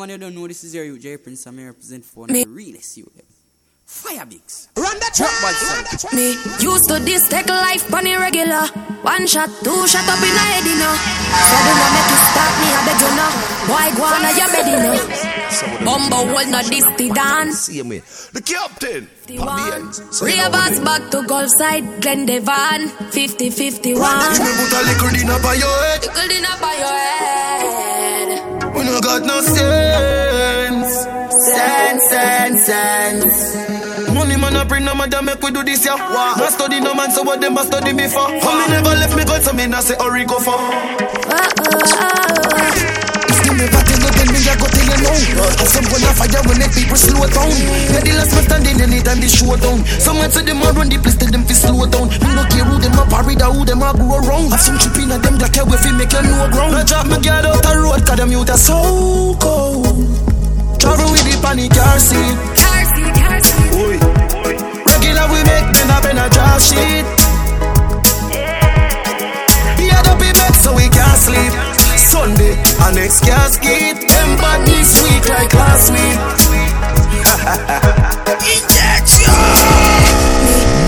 Man, you don't know this is your you, J Prince, I'm here represent for the realest you. Fiyah Bigs. Run the track. Run the track. Me used to this take life bunny regular. One shot, two shot up in a head, you know. So do not make it start me, I beg you know. Boy, go on your bed, you know. Bumbo hold not this the dance. See me. The captain. One. Fabians. So Ravers back to Gulf side, Glendevon, 50 51. it- Me put a liquor in up on your head. Tickle in up on your head. No got no sense. Sense, sense, sense. Money man a bring no matter make we do this ya. Wow. No study no man so what them a study me for. How me never left me God so me not say hurry go for. Oh, oh, oh. Never tell you then me a go tell you now. And some gonna fire when let people slow down. Yeah the last man standing anytime they show down. Some man say them a run the place tell them fi slow down. Me no care who them a parry da who them a go around. Have some chip in a them that care we fi make you know ground. I drop me girl out the road 'cause them youth are so cold. Travel with the panic car seat. Car seat, car seat. Oi. Regular we make them up in a jar sheet. Be a dopey bed so we can't sleep. Sunday, our next casket. Them bad this week like last week.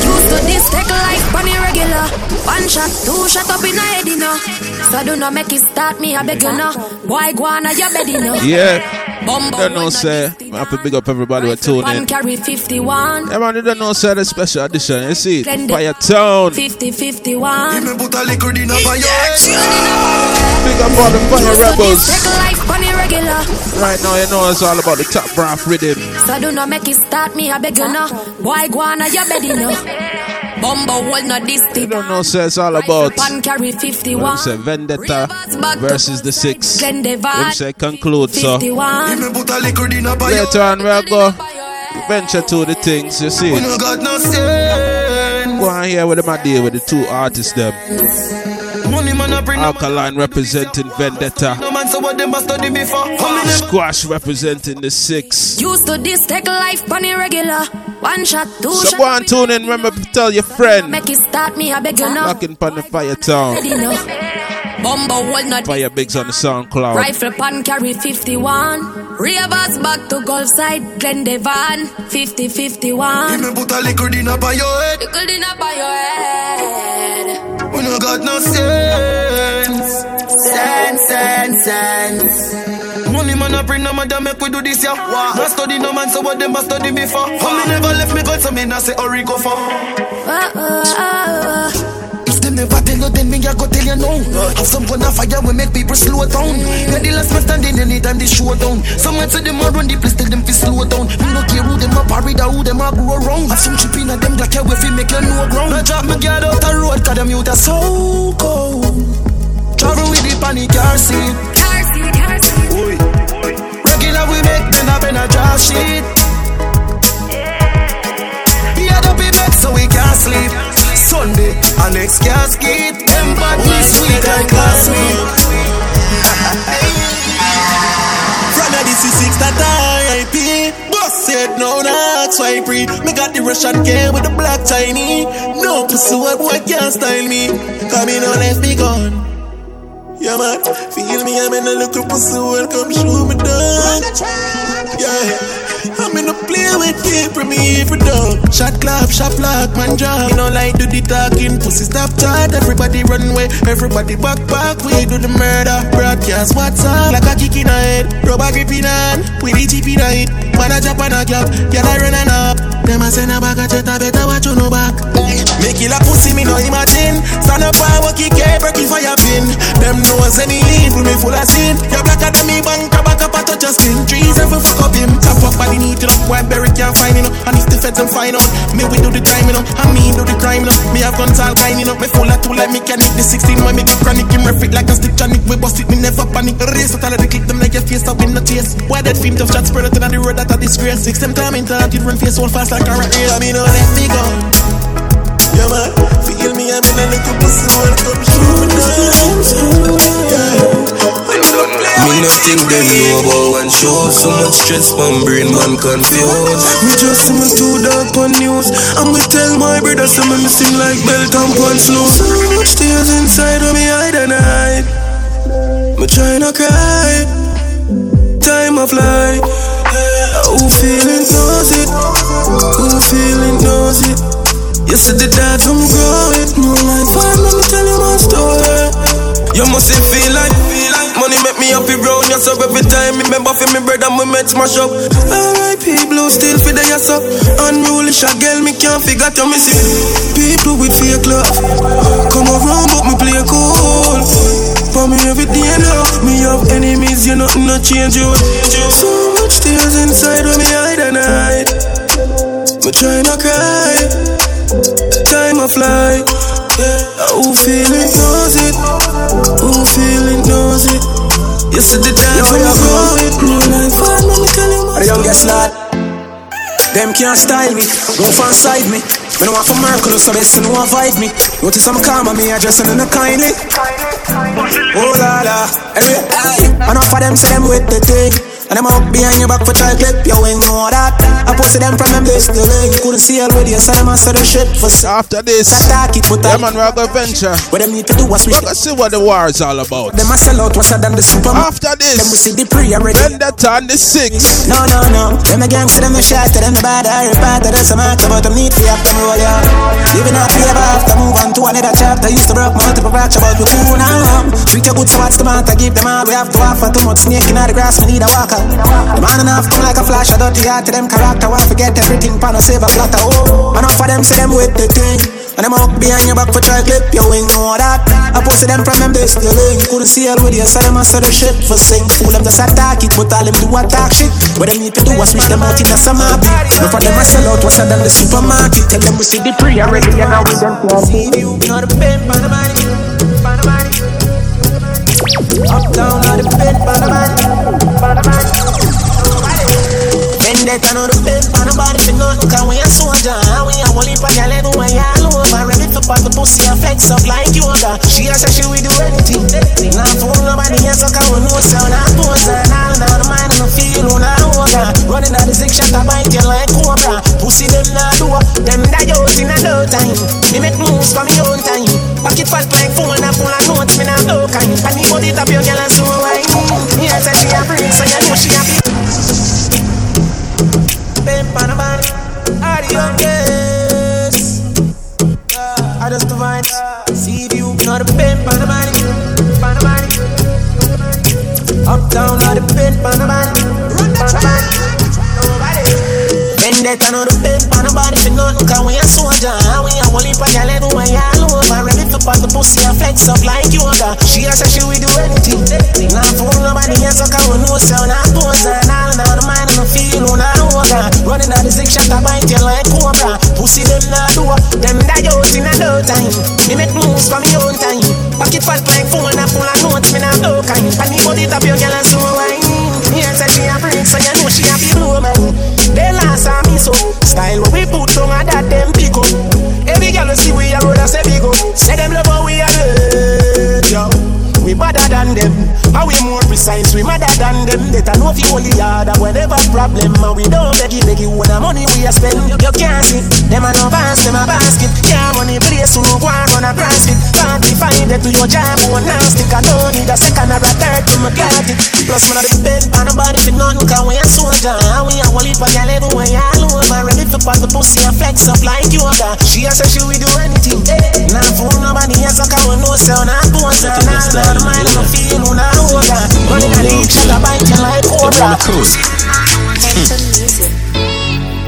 Used to this take life bunny regular. One shot, two shot up in a head, you know. So do not make it start me, I beg you know. Boy, go on your bed, you know. Yeah. Bumbo Don't know, hold say. not this the I have to dance. big up everybody who Rifle tune in. carry 51. Yeah, man, you don't know, say the special edition. You see, Glende- Fiyah Town. 50 Give 51. me put a liquor in up on your head. Big up all the Fire Used to this Rebels. take life bunny regular. Right now, you know it's all about the top brass rhythm. So do not make it start me, I beg you know. Boy, go on your bed, you know. Bumbo hold not this the You don't know, say it's all about. Pan carry Them 51. say Vendetta versus the Six. Them Glendevon, say conclude, so. 51. Give me put a liquor in up on your Later on, we'll go venture to the things, you see. We no got no sense. Go on here with them idea with the two artists, them. Money man a bring no Alkaline representing Vendetta. no man so what them a study me for. How me never ah, Squash representing the Six. Used to this take life bunny regular. One shot, two So shot. go on, tune in. Remember to tell your friend. Make it start me, I beg you know. Rocking on the Fiyah Town. You know. Bumbo hold not Fiyah Bigs on the SoundCloud. Rifle pan carry 51. Ravers back to Gulf side, Glendevon, 50 Give 51. me put a liquor in up on your head. Tickle in up on your head. No got no sense. Sense, sense, sense. Money man a bring no matter make we do this ya. Wow. No study no man so what them a study me for. How me never left me God so me not say hurry go for. Oh, oh, oh. If them never tell you then me a go tell you now. Have some gonna fire we make people slow down. Yeah the last man standing anytime they show down. Some man say them a run the place tell them fi slow down. Me no care who them a parry da who them a go around. Have some chip in a them black hair we fi make you know ground. I drop me girl out the road 'cause them youth are so cold. Travel with the panic car seat. Car seat, car seat. Oi. Regular we make them up in a jar sheet. Be a dopey bed so we can't sleep. Sunday, our next casket. Them bad this week like last week. From a this is six that RIP. Boss said no, not swipe free. Me got the Russian can with the black Chinese. No pussy, what boy can't style me. Come in, no left me gone. Yeah, man. Feel me, I'm in a little pussy, welcome, show me down. Play with keep from me for dog. Shot clap, shot block, man drop. You know like do the talking, pussy stop chat. Everybody run away, everybody back back. We do the murder, broadcast what's up. Like a kick in the head, rubber grip hand. We the chip in the it. Man a jump and a clap, girl I run and up. Them a send a bag a jet, I better watch you no back. Make it a pussy, me no imagine. Stand up and walk it, breaking fire pin. Them knows any evil, me full of sin. You're blacker than me, bank, back up, I touch your skin. Trees ever fuck up him. Tap up body need it up, why Berry can't find it up. And if the feds them find out, me we do the time, you know. And me do the crime, you know. Me have guns all kind, you know. Me full of tool like mechanic. The 16 when me get chronic, him refit like a stick tonic. We bust it, me never panic. Race with all of the click them like your face, up in the chase. Why that film tough shot spread out on the road, that a disgrace. Six them time into that, you run face all fast like a rat race. I mean, don't let me go. Yeah, man. Feel me, I'm in a little pussy, welcome, show me down. Yeah. Me nothing them know about one show So much stress from brain man confused Me just see me too dark on news And we tell my brother some me missing like belt and loose So much tears inside of me hide and hide Me try not cry Time a fly. Who feeling knows it? Who feeling knows it? You said the dad from growing. Line fine, let me tell you my story. You must feel like money make me happy. Yes, up every time. Remember for me bread and we met smash up. R.I.P. Blue still for the yes up. Unruly shot girl, me can't figure to miss it. People with fake love come around, but me play cool. For me every day now, me have enemies, you nothing no change you. So much tears inside of me hide and hide. Me try not cry, time a fly. Yeah. Who feel it it, You said the dance when you grow it, no life, let me tell you my The youngest lad, them can't style me, move on side me. Me no want for Merkel, so best to know avoid me. Notice I'm calm and me addressing in a kindly. Oh la la. Anyway, enough of them say them with the thing. And them up behind your back for try clip, you ain't know that. I posted them from them days to eh? link. Couldn't see already, so them answer the shit for After this, it, put yeah man, we're gonna venture. What them need to do was. We're gonna see what the war is all about. Them a sell out, what's that than the super. After this, Them we see the pre already. Vendetta on the 6th. No, no, no. Them a gangster, them a shot, them a bad, I repart, that's a mark about them need for you, them roll ya. Living up here, after move on to another chapter. Used to broke multiple rocks about the two now. Treat your good, so what's the matter? Give them all we have to offer. Too much snake in the grass, we need a walker. The man enough come like a flash, I don't heart to them character. Why forget everything, pan a save a platter. Oh, enough of them say them with the thing. And them up behind your back for try clip, you ain't know that. I posted them from them days to link. Couldn't see all with you, so them answer the shit for sing. Fool them just attack it, but all them do attack shit. What they need to do was switch them out in a summer beat. No for them a sell out, what's than the supermarket. Tell them we see the pre already, and now we don't care. See you, not a the a pen, pan the money, Vendetta no the bed for nobody for nothing Cause we a soldier We a whole heap of gal everywhere all over Ready to the pussy and flex up like yoga She a say she will do anything Not fool nobody else cause we know so Not pose and all now the mind and the feel on a hoga Running out the six shot I bite you like cobra Pussy them not do Them die out in a no time. Me make moves for me own time. Pocket fat like phone and full of notes Me not no kind. And the top your gal and so wine Yes I she a freak so you know she a be Vendetta, not a Ben Panaman, if you nothing, cause we a soldier. We a heap of gal everywhere, all over. Ready to pop the pussy and flex up like yoga. She a say she will do anything. Not fool nobody else, cause we know so. Not pose and all, now the mind and the feel on a hoga. Running out the shot, I bite you like cobra. Pussy them not do, them die out in a no time. Me make moves for me own time. Pocket fat like phone and full of notes, me not no kind. Panny body top your girl and so wine. Yes, I she a freak, so you know she a be blow man. They last so style what we put on a that them pick up. Every girl see we a road a say big up. Say them love how we a do, yo. We better than them, and we more precise. We madder than them. Better know if you only harder whenever problem. And we don't beg you when the money we a spend. You can't see them a no pass them a basket. Yeah, money place who go on a CrossFit. Party find it to your job, one stick. I don't need a second or a third oh to my got. Plus man a the bed, and nobody fit nothing 'cause we a soldier. And we a whole heap of gal everywhere all over. Ready to pop the pussy and flex up like yoga. She a say she will do anything. Nah, fool nobody else, so 'cause we know so. Nah, pose and nah, nah, the mind and the feel on a hoga. Running a leak, shot a bite you like cobra.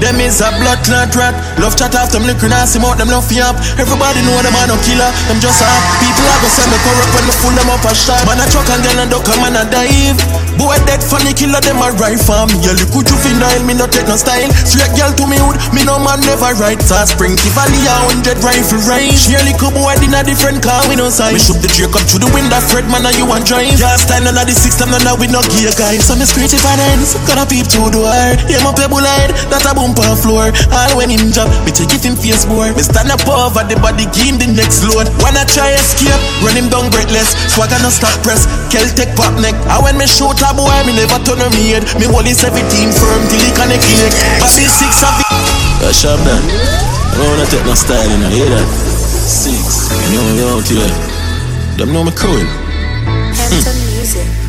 Them is a blood clot rat. Love chat off them liquor and sim out them love yap. Everybody know them are no killer. Them just hot. People are gonna say me corrupt when me full them up a shot. Man a truck and girl and duck and man a dive. Boy dead funny killer them a for me. Look good juvenile, me no take no style. Straight girl to me hood, me no man never ride. So spring Valley a hundred rifle range. She a little boy in a different car we no sign. Me shoot the up through the window, Fred man and you want drive. Just time none of the system, none of we no gear guy. So me screech if I dance, gotta peep through the wire. Yeah, my pebble head, that a bumper floor. All when him job, me take it in face boy. Me stand up over the body, give him the next load. Wanna try escape, run him down breathless. Swagger no stop press, Celtic pop neck. I when me shoot a boy, me never turn on me head. Me hold his everything firm till he connect neck. Bobby six of it. Yeah, sharp that. I don't wanna take no style, you know, hear that? Six. You know, you out here. Them know me cool. Them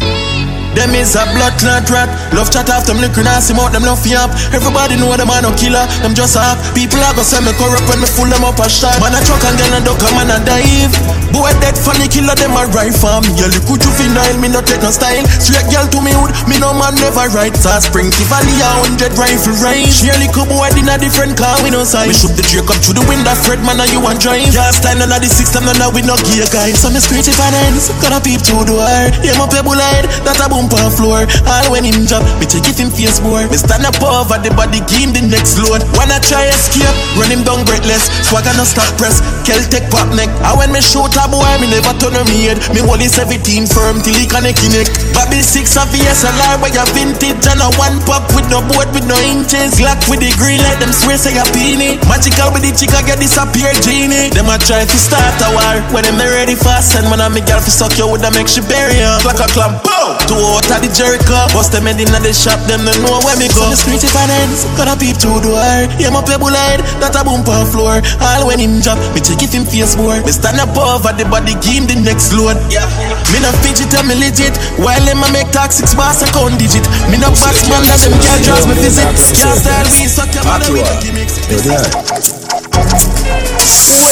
them is a blood clot rat. Love chat off them liquor and see out them love up. Everybody know them man no killer, them just up. People are gonna me corrupt when me full them up a shot. Man a truck and get a duck, a man a dive. Boy dead funny killer, them a ride for me. You look juvenile, me no take no style. Straight girl to me hood, me no man never ride. So spring Valley a hundred rifle range. She a little boy in a different car, we no sign. Me shoot the Drake up through the window, Fred man, and you want drive. Last time none of the time none we no gear guys. So me screech if I dance, gonna peep through the door. Yeah, my pebble head, that a bump on floor. All when him drop, me take it in face boy. Me stand up over the body, him the next load. Wanna try escape, run him down breathless. Swagger no stop press, Celtic pop neck. I when me shoot a boy, me never turn me head. Me hold his 17 firm till he connect in neck. Bobby 6 of VSLR, where you vintage. And a one pop with no boat with no inches. Glock with the green light, them swear say a peony. Magical with the chica get disappear genie. Them a try to start a war. When them ready for send man and me girl fi suck you with a make she bury you. Like a clam, boom. Out of the Jericho. Bust them head inna the shop, them don't know where me go. So the street if I dance, gonna peep through the door. Yeah, my pebble head, that a bump on floor. All when him drop, me check if him face more. Me stand up over the body, give him the next load. Yeah. Me no fidget, I'm legit. While them a make talk six bars a count digit. Me no box man, that them can't draws me visit. Can't style me, suck your mother with the gimmicks.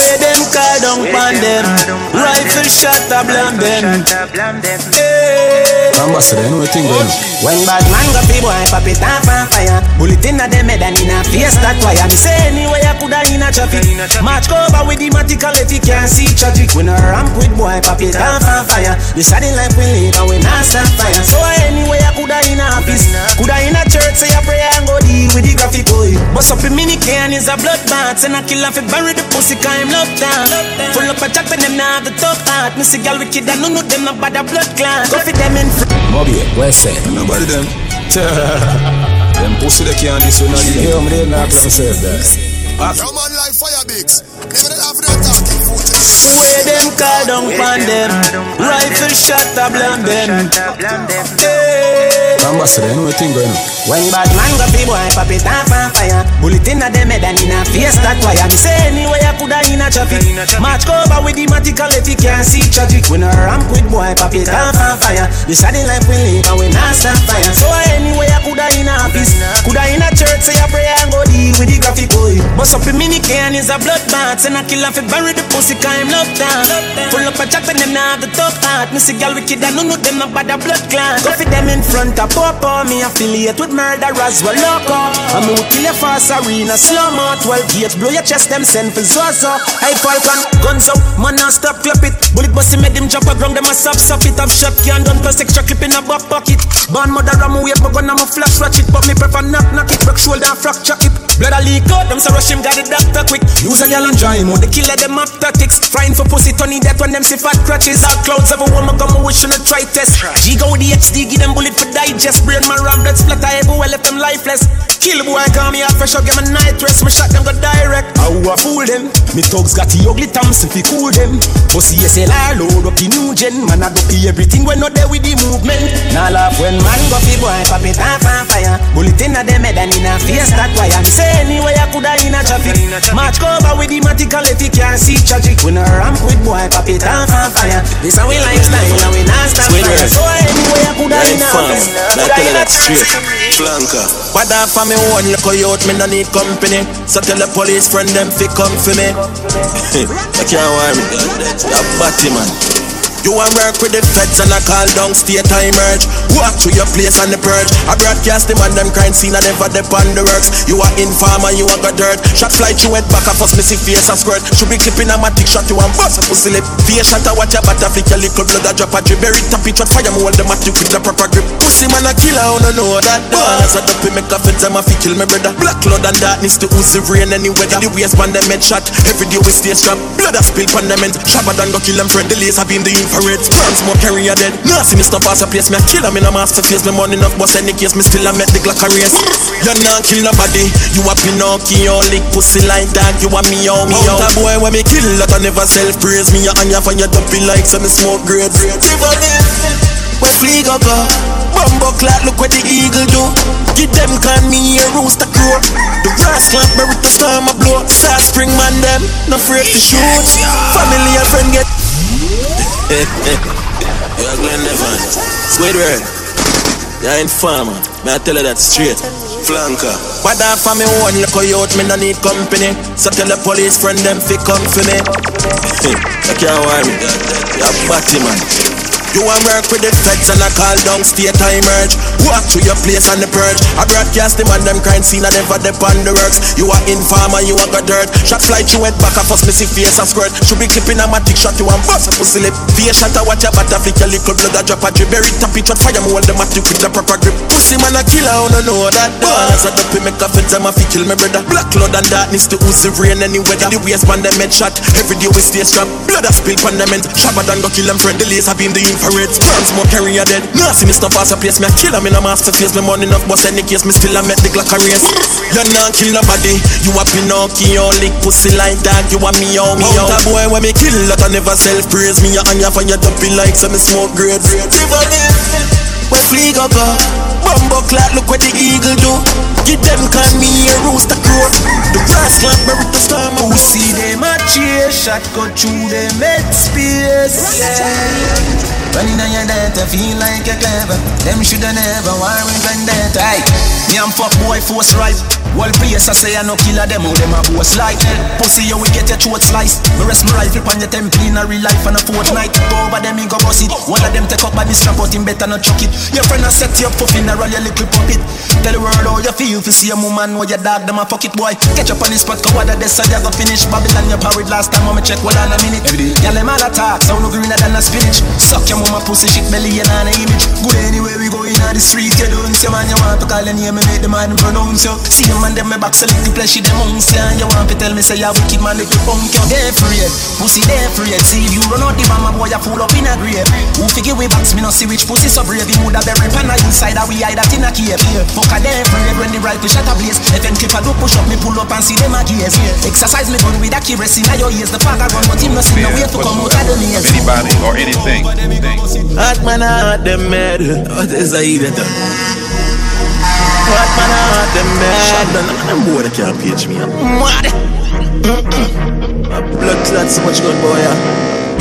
Where them call down pan them Rifle shot a blam them Hey Ambassador, you know the thing going When bad man go fi boy pop it off on fire. Bullet in a dem head and in a face that wire. Me say anyway I coulda in a traffic. March cover with the matical if you can't see tragic When a ramp with boy pop it off on fire. This a life we live and we not stop fire. So anyway I coulda in a office Coulda in a church say a prayer and go deal with the graphic boy. Bust up a mini can is a blood bath. And a killer fi bury the pussy cause him love down Full up a chat and them have the tough heart Me see gal wicked and none of them not bad a blood clot. Go fi them in front Moby, where's that? Nobody them. them pussy they can't this one. Yeah, I'm there not gonna serve that. Man like Fiyah Bigs. Never that after them talking food. Where them call down pan them? Rifle shot a blam them. Hey. Ambassador, you know the thing going on. When bad man go fi boy pop it off on fire. Bullet in a dem head and in a face that wire. Me say anyway I coulda in a traffic. March cover with the matical if you can't see tragic When a ramp with boy pop it off on fire. This a the life we live and we not stop fire. So anyway I coulda in a office Coulda in a church say a prayer and go deal with the graphic boy. Bust up a mini can is a blood bath. And a killer fi bury the pussy cause him love down Full up a chat and them have the tough heart Me see gal wicked and none of them not bad a blood clot. Go fi them in front of Papa Me affiliate with murderers well loco And me will kill your fast arena Slow mo. 12 gates blow your chest them send for Zozo. Hey Falcon guns out man now stop clap it. Bullet him made him drop a ground them a stop stop it Have shot can done plus extra clip in a back pocket Born mother I'm wait my gun I'm a flash ratchet But me prefer knock knock it. Break shoulder and fracture hip Blood a leak out them so rush him got the doctor quick. Use a gal and dry him out The killer them up tactics Frying for pussy Tony death when them see fat crutches. Dark clouds every woman come wish on a try test. G go with the HD give them bullet for digest. Brain my ram blood splatter everywhere left them lifeless. Kill boy call me out fresh up give me night rest. Me shot them go direct. I fool them? Me thugs got the ugly thumbs, if fi cool them. Pussy SLR load up the new gen. Man I go pay everything when not there with the movement. Now laugh when man go fi boy pop it off on fire. Bullet in a dem head and in a face that wire. Say anyway I coulda in a traffic. March cover with the matical if you can't see tragic When a ramp with boy pop it off on fire This how we lifestyle and we not stop fire So anyway I coulda in a office Coulda in a church Flanker. Bad off for me one look out, me no need company. So tell the police friend them fi come for me. I can't worry, that batty man. You a work with the feds and I call down state I emerge Walk to your place on the purge. I broadcast them and them crime scene and never depend the works. You are informer, you a got dirt. Shot fly through head back, I first missing face and squirt. Should be clipping a matic shot you and bust a pussy lip. Face shot a watch your butter flick your little blood a drop a drip. Very top it shot fire me hold the matic with the proper grip. Pussy man a killer, I don't know that done As a dopey make a feds, I'm a fi kill me brother. Black blood and darkness to ooze the rain any weather. The waist pan them head shot, every day we stay strapped Blood a spill pan them end, shabba done go kill them friend The laser beam the infrared, sperm smoke carry a dead. See me stop pass a place, me a killer Me no master face, me money enough Boss any case, me still a make the Glock a race You not kill nobody, you a Pinocchio Lick pussy like that, you a me out, me out A boy when me kill that I never self praise Me a anya for your dumpy like so me smoke grades Where flea go go. Bumbo clock, look what the eagle do. Get them can me a rooster crow. The grass clamp, bury the storm a blow. Star spring man them, no afraid to shoot. Family and friend get Yeah, Glenn Evans Squidward You ain't farmer. May I tell you that straight. Flanker. But that for me one look out, me no need company. So tell the police friend them fi come for me. you can't worry. You're batty man. You a work with the feds and I call down state I emerge. Walk to your place on the purge. I broadcast them and them crime scene and never depend the works. You are informer, you a got dirt. Shot fly you went back, I first me see face and squirt. Should be clipping a matic shot, you and bust a pussy lip. Face shot, I watch your butter flick your little blood, I drop a drip. Very top it, fire, me hold the matic with a proper grip. Pussy man a killer, I don't know that. As I dopey make a feds, I'm a fi kill me brother. Black cloud and darkness to ooze the rain any weather. The waist man them head shot. Every day we stay strapped. Blood a spill pan them end. Shabba done go kill them friend. The laser beam, the infrared. Sperms more carry a dead. Nah, see me stop pass a place, me a killer, me no master face. Me money enough, but any case, me still a make the Glock race. You not kill nobody, you a Pinocchio, lick pussy like that. You a me out, me out. a boy when me kill, that I never self praise. Me a for your dumpy like some smoke grades. Where flea go go? Uh, Bumbo clock, look what the eagle do. Give them call me a rooster crow. The grass clock, bury the storm. Who see them a chase shot go through them head space. Yeah. Running on your data, feel like you're clever. Them shoulda never worry vendetta. Hey, me and fuck boy force right. Well, place I say I no killer them, how them a boss like Pussy, you we get your throat sliced. Me rest my rifle on your temple in a real life on a fortnight. Go over them, me go boss it. One of them take up by the strap, but him better not chuck it. Your friend a set you up for funeral, your little puppet. Tell the world how you feel if you see a woman or your dog, them a fuck it, boy. Catch up on this spot, go out of this you go finish. Babylon, you powered last time, I'ma check one on a minute. Y'all them all attack, sound no greener than a spinach. Suck your mama pussy shit belly and on a image. Good anywhere we go in the street, you don't see man, you want to call the name, me make the man pronounce you. See them and them me back, select the pleasure, them yeah. And you want to tell me, say, you wicked man, little punk, you. They afraid, pussy, they afraid. See if you run out the mama boy, you full up in a grave. Who figure we box, me no see which pussy so brave. He would have very pan inside, that we hide that in a cave. Fuck a afraid when the rifle shot a blaze. If them clip a do push up, me pull up and see them a gaze. Exercise me gun with accuracy, now your ears, the father gun, but him no see no way to come out of the maze. Anybody or anything. Hot man, hot them mad. What is I eat it? Hot man, hot them mad. Them boy that can't pitch me. Mad. Blood clot so much good boy. Yeah,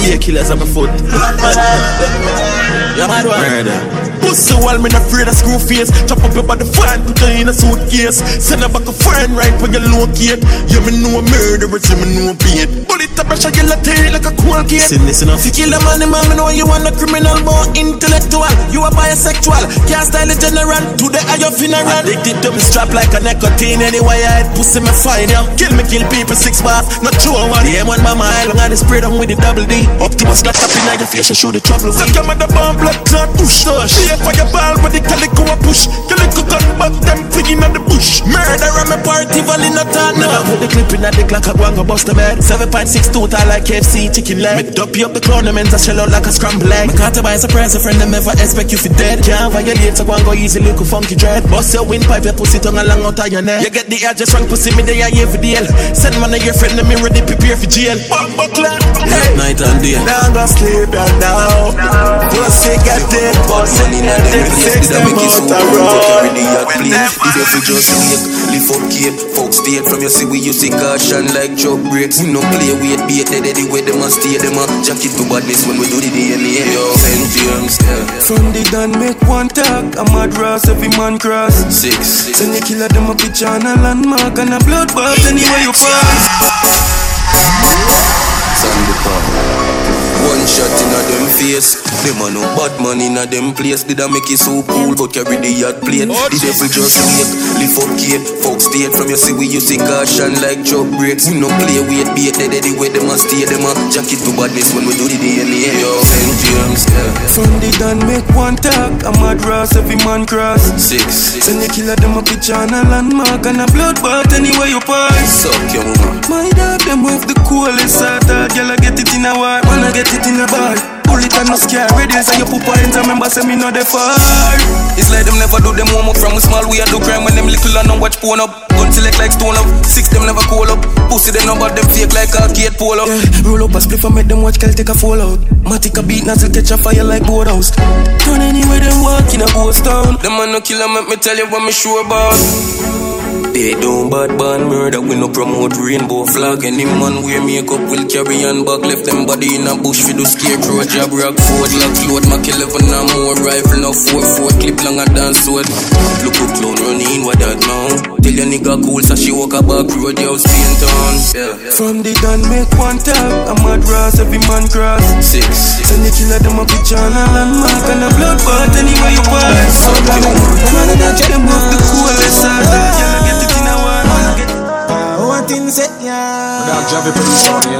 yeah killers on my foot. Hot man, hot them mad. You mad? Murder. Pussy wall, me not afraid of screw face. Chop up your body fine, put her in a suitcase. Send her back a friend right when you locate. You me know a murderer, you me know a beat. Bullet a brush, you let tail like a cool kid. Listen, listen up. You kill a man, the man, me know you want a criminal, more intellectual. You a bisexual, can't style a general. Today I your funeral. Addicted to me strap like a nicotine. Anyway, I had pussy me fine, yeah. Kill me, kill people, six bars, not true one. Yeah, one mama, I long and the spread on with the double D. Up to my slap up in your face, I show the trouble. Suck your mother bomb, blood clot, push, push straight your ball when the calico a push. Calico gun back them fligging on the bush. Murder on my party, volley not on now. Put the clip in at the clock, I go and go bust the bed. 7.6 total like KFC chicken leg. Me dopey up the tournament, I shell out like a scrambled egg. Me caught by surprise, a friend them never expect you fi dead. Can't violate, so go and go easy, look a funky dread. Bust your windpipe, your pussy tongue along out of your neck. You get the air just wrong pussy, me they are here for the hell. Send man to your friend, them me ready prepare for jail. Bumbo clan, hey. Night and day. Now I'm gonna sleep now. Pussy get it, pussy in the I make it so cool carry the yacht plane The devil just wake Lift up cape Fuck state from you see we use the caution like truck brakes We no play wait bait They the way them a stay Them a jacket to badness when we do the DNA Yo, St. James, yeah From the done make one talk A mad ras every man cross Six Send your killer them a picture and a landmark And a bloodbath anywhere you pass Them a no bad man in a them place. Did I make it so cool? But carry the yacht plate. The devil just wait. Lift up cape. Fuck state from you see we use the caution like truck brakes. We no play wait bait. They the way them a stay. Them a jacket to badness when we do the DNA. Yo, St. James, yeah. From the done make one talk. A mad ras every man cross. Six. Send your killer them a picture on a landmark and a bloodbath anywhere you pass. Suck your mama. My dog them have the coolest heart. Girl I get it in a. Man I get it in a bar. Bullet and no scare. Radiance and your poopa. I remember say me know they far. It's like them never do them up from a small we are do crime when them little and no watch porn up. Gun select like stone up. Six them never call up. Pussy them number them fake like a gate pull up. Yeah, roll up a spliff and make them watch Kel take a fall out. Matic a beat nozzle catch a fire like boathouse. Turn anywhere them walk in a ghost town. Them man no killer make me tell you what me sure about. They don't bad ban murder, we no promote rainbow flag. Any man wear makeup will carry on back. Left them body in a bush for the scarecrow. A jab rock forward, lock load, Mac 11 and more. Rifle no 4 4 clip longer than sword. Look up clown running, what that now? Tell your nigga cool, so she walk a back road, yo, Spain town. Yeah. From the gun make one tap, I'm mad grass, every man cross. Six. Send the killer them a picture and a landmark and a blood bath anywhere you pass. So, I'm gonna them off the coolest side, girl, get thing say, yeah.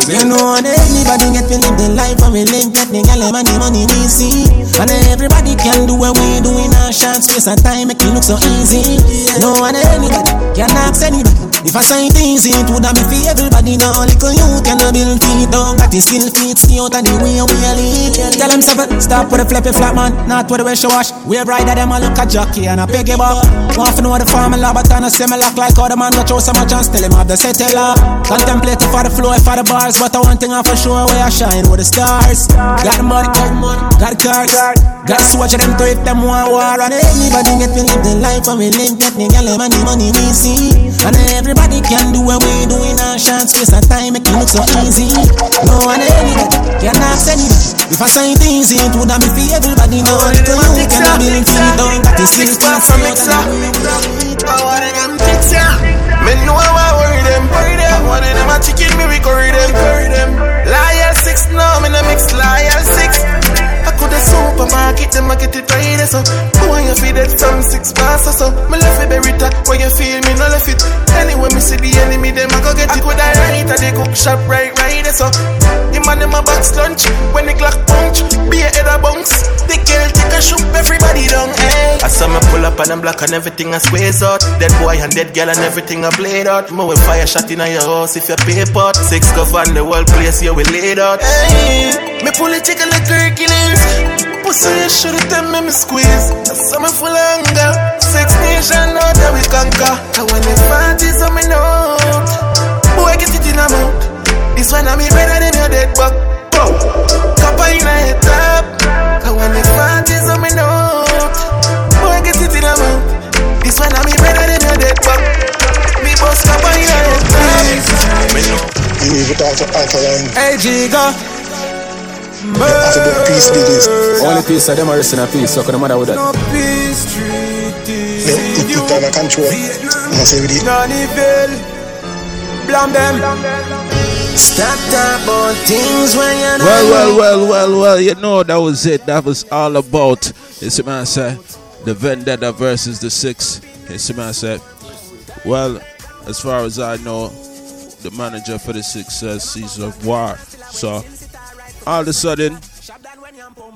You know, and everybody get to live the life and we link get the gal and the money we see. And everybody can do what we do in a short space of time, make it look so easy. No one anybody can ask anybody. If I say it easy, it would have been for everybody. No little you can build feet down, got the skill feet, stay out of the way we lead. Tell them seven, stop with the flippy flat man, not with the way she wash. We're brighter them a look at jockey and a piggy bar. Want to know the formula, but I know similar like how the man got show so much chance, tell him have the settle her. Contemplate for the flow, for the bars, but I one thing I for sure where I shine with the stars. Got the money, got the cars, got the swatch of them to if them want war. And everybody get to live the life and we link, get the gal and the money we see. And everybody can do what we do in a short space of time, make it look so easy. No one anybody can ask anybody. If I say it easy, it would have been for everybody. No little you can build feet down, got the skill to stay out of the way. Power them fix ya. Me know I worry them, worry them. One of them a chicken, me we curry them, curry them. Liar six, no me no mix liar six. I could a supermarket, them a get it right eh, so. Boy you feed it some six bars or so. Me left it berita, eh, where you feel me no left it. Anyway me see the enemy, them I go get it. Could I right at the cook shop right right so. Him and them a box lunch when the clock punch. Be a head a bounce. The girl take a shoot everybody down. Hey. I saw me pull up and I'm black and everything I squeeze out. Dead boy and dead girl and everything I played out. Me with fire shot in your house if you pay pot. Six cover and the world place you will laid out. Hey, me pull it a chicken like Hercules. Pussy you should have tell me me squeeze. I saw me full anger. Six nation now that we conquer. I want the parties on me know. Boy I get it in a mouth. This one I me better than your dead buck. Go. Copper in a head top. I want the parties on me know. Boy get it in a mouth. This one I me better than your dead buck. Me boss copper in a head top. Me know. You need to talk to Alkaline. Hey, Giga. After the peace did Only piece of them are in a piece, so can matter with that. No peace treaty. They put it under control. I say with it. None evil. Blam them. Stop talk about things when you're not. Well, well, well, well, well, you know that was it. That was all about, it's a man said, the Vendetta versus the Six. It's a man said, well, as far as I know, the manager for the Six says he's of war. So, all of a sudden,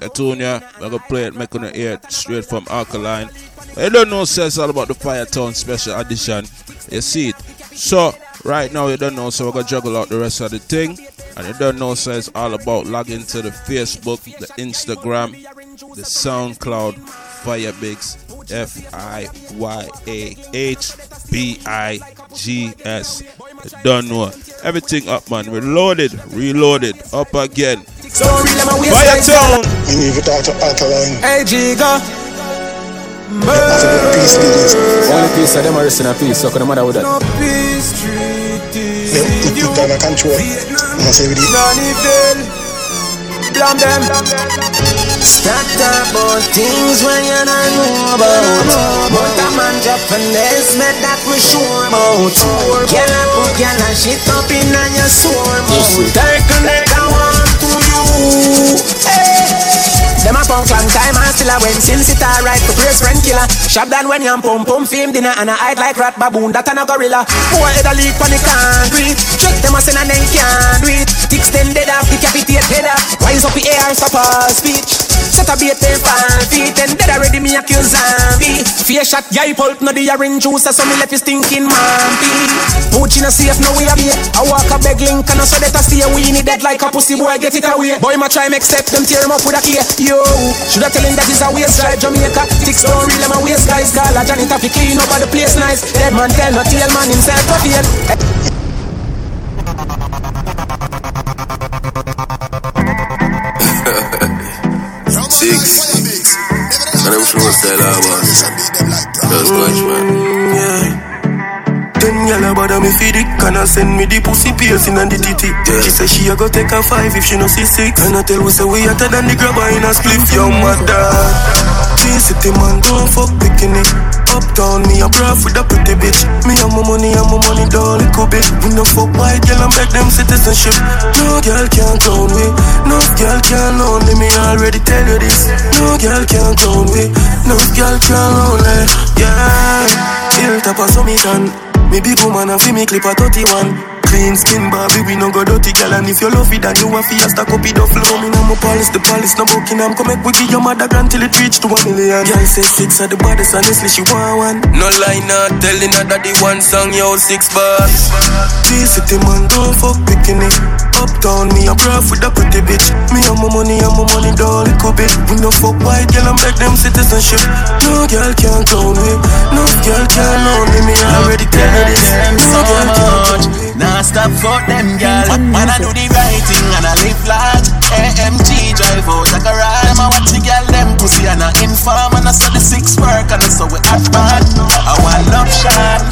I told you, I'm gonna play it, making it hear it straight from Alkaline. I don't know, says all about the fire Fiyahtown special edition. You see it. So, right now, you don't know, so we're gonna juggle out the rest of the thing. And you don't know, so all about logging to the Facebook, the Instagram, the SoundCloud, FiyahBigs, F I Y A H B I G S. Don't know. Everything up, man. Reloaded, reloaded, up again. So real, I'm a waste Fiyah Town. You need to talk to Alkaline. Hey, Giga. After the peace did Only piece of them are resting in a piece, so can matter with that. No peace treaty. They put it under control. I say with it. None evil. Blam them. Stop talk about things when you don't know about. But a man Japanese met that we sure about. Girl a put girl a shit up in a your sore mouth. Circle like I want to you. Hey. Them a punk long time and still a when since it alright to praise friend killer. Shop down when you pump pump fame dinner and I hide like rat baboon that and a gorilla. Boy head a leak on the concrete. Check them a send and then can't do it. Dead off, decapitate head off. Rise up the air, all speech. A them fan feet and dead already me accuse zombie. Fear shot, guy pulp, no the orange juice, so me left his stinking mampy. Poochie no safe, no we a be. I walk a beg link and I saw that I stay we need dead like a pussy boy, get it away. Boy, my try make set them tear him up with a key. Yo, should I tell him that is a waste drive Jamaica? Ticks don't real, I'm a waste guys. Call a Johnny Taffy clean up the place nice. Dead man tell no tail man himself a feel. Six. And I'm sure style I was. Just watch, man. a me feed it. Can I send me the pussy piercing and the titty? Yeah. She say she a go take a five if she no see six. And I tell we say we hotter than the grabber in a spliff. Young mother. City man don't fuck bikini. Uptown me a bra with a pretty bitch. Me and my money and my money down little bit. We no fuck white girl and beg them citizenship. No girl can clown me. No girl can only me. Already tell you this. No girl can clown me. No girl can only. Yeah. Hilltop a summit and me big woman and fi me clip a 31. Clean skin, Barbie, we no go dirty, girl. And if you love it, then you a fi a stack up it up flow. Me no more polish, the polish no Buckingham. Come make we give your mother grand till it reach to a million. Girl say six are the baddest, honestly she want one. No lie, not telling her that the one song, yo, six bars. This city man don't fuck bikini. Uptown, me a prof with a pretty bitch. Me and my money and my money down little bit. We no fuck white girl and beg them citizenship. No girl can clown me. No girl can own me. Me already tell you this. No girl can clown me. Nah, stop fuck them girl. Man, I do the right thing and I live large. AMG drive out like a ride. Them I watch the girl them pussy and I inform and I saw the six work and I saw we act bad. I want love shine,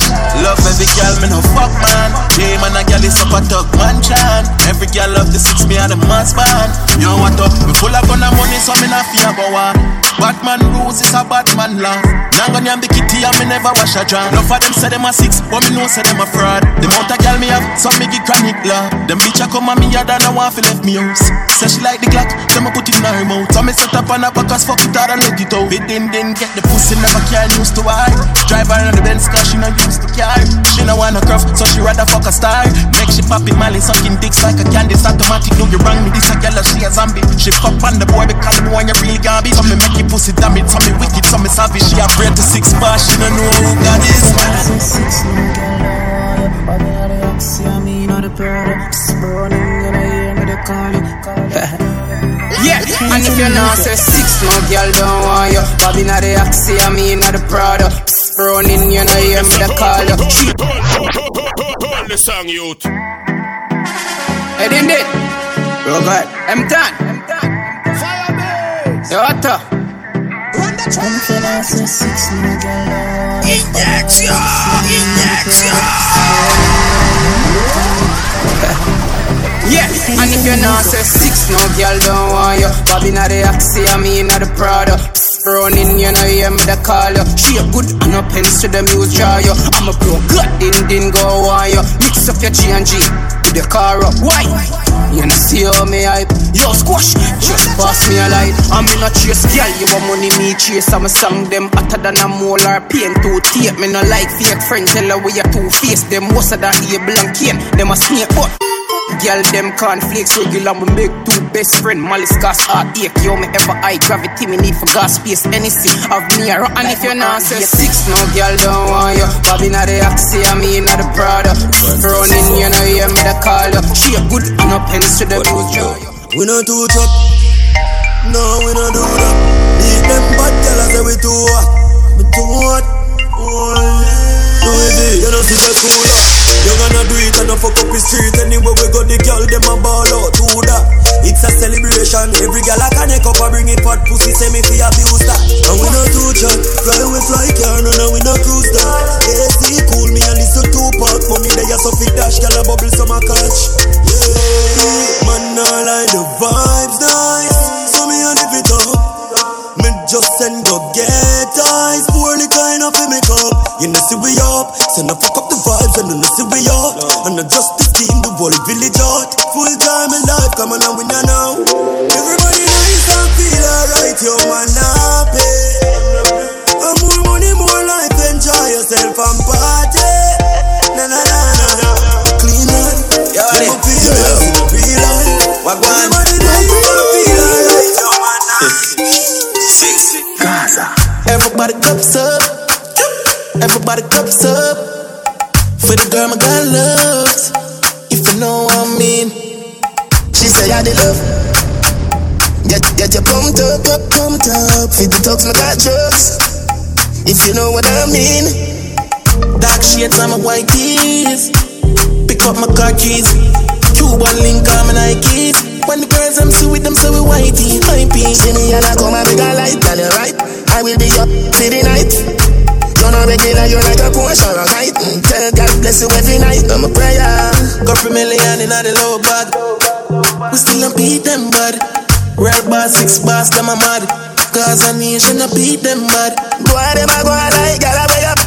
love every girl me no fuck man. Yeah man, a girl is up a talk man chan. Every girl love the six me and the mass band. Know what up? Me full of gun and money so me not fear about one. Batman rules is a Batman law. Now gonna the kitty and me never wash a jar. Enough of them say them a six, but me know say them a fraud. The amount of girl me have, some me give chronic law. Them bitch a come and me yard and I want fi left me house. Say she like the Glock, so me put it in her mouth. So me set up on her back fuck it out and let it out. It didn't didn't get the pussy, never can used to hide. Drive her on the Benz cause she not used to car. She no want a cruff, so she rather fuck a star. Make she pop it, Molly sucking dicks like a candy. It's automatic, no you wrong me. This a girl she a zombie. She fuck on the boy because the one you really got be. So me make you pussy damn it, so me wicked, so me savage. She a brain to six bars, she don't know who God is. Yeah, and if you know say six, no girl don't want you. Bobby not the Axie, I mean not the Prada. Psst, running, you know hear me the call you. Run the song, youth. Head in it. Robert, I'm done. Fire base. Yo, what the? Injection! Yeah, and if you know say six, no girl don't want you. Bobby not the Axie, I mean not the Prada. Psst, running, you know hear me the call you. She a good and no pens to them use draw you. I'm a pro, good, din din go on you. Mix up your G and G with the car up. Why? You know see how me hype. Yo, squash, just pass me a light. I'm in a chase, girl. You want money, me chase. I'm a song them hotter than a molar pain. Two tape, me no like fake friends. Tell her we are two face. Them most of that able and. Them a snake, but. Girl, them cornflakes regular, we make two best friend. Malice gas heart ache, yo, me ever high gravity, me need for gas space. Anything of me, and if you're not say six, no girl don't want you. Bobby not the Axie, I mean not the Prada. Running, you know, hear me the call you. She a good and up pens to the booze, We not too chop. No, we not do that. Beat them bad girl, I say we too hot. We too hot. Oh, do it, you know, see the cool up. You gonna do it and I fuck up the street chat Fly we fly car No no we not cruise that. AC cool me and listen to part Mommy they a so fit dash Girl a bubble some a catch. Yeah. Man nah lie the vibes I'm a prayer. Go for million in the low bag. We still a beat them bad. Real boss, six boss, them a mad. Cause a nation a beat them bad. Go Boy, them a go a like, gal a way up.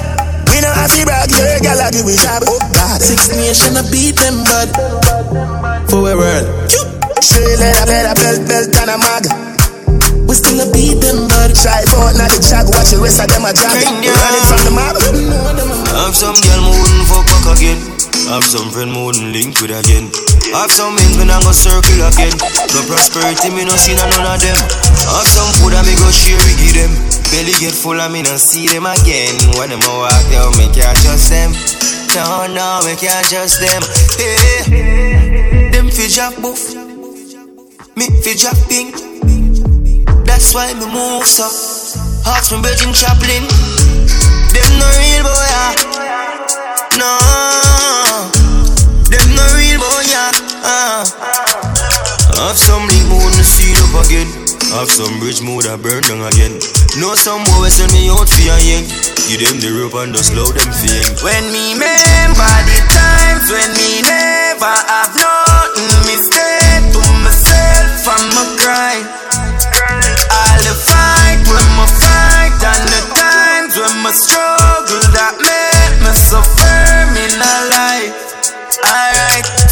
We know how to brag, yeah, gal a give we job. Oh God, six nation a beat them bad. For a world. Straight leather, better belt, belt and a mag. We still a beat them bad. Try out now the chat, watch the rest of them a drag. Running from the mob. Have some girl me wouldn't fuck back again. I have some friend me wouldn't link with again. I have some men me not go circle again. No prosperity me no see none of them. I have some food I me go share we give them. Belly get full and me no see them again. When them a walk down me can't trust them. No no me can't trust them. Hey, them fi jack buff. Me fi jack pink. That's why me move so. Ask me Virgin Chaplin. Them no real boy, ah. No. Have some link mood to see up again. Have some bridge mood that burn down again. Know some we send me out for a yang. Give them the rope and just slow them fing. When me remember the times when me never have nothing, me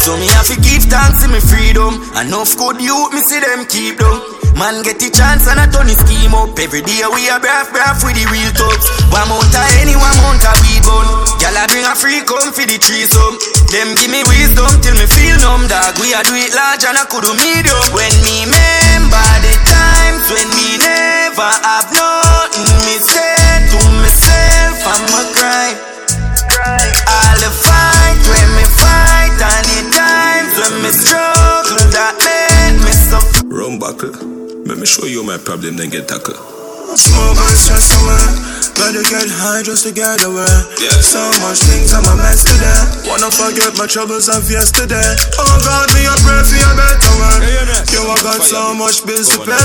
so me have to give thanks to me freedom. Enough good youth, me see them keep them. Man get the chance and I turn the scheme up. Every day we a braff braff with the real thugs. One mount a any, one a weed gun. Gyal I bring a free come for the threesome. Them give me wisdom till me feel numb, dog. We a do it large and I could do medium. When me remember the times when me never have nothing, me say Rum buckle. Let me show you my problem, then get tackle. Smoke and stress away. Gotta get high just to get away. Yeah. So much things I'm a mess today. Wanna forget my troubles of yesterday. Oh God, me a pray for a better way. Yo, I got so much bills to pay.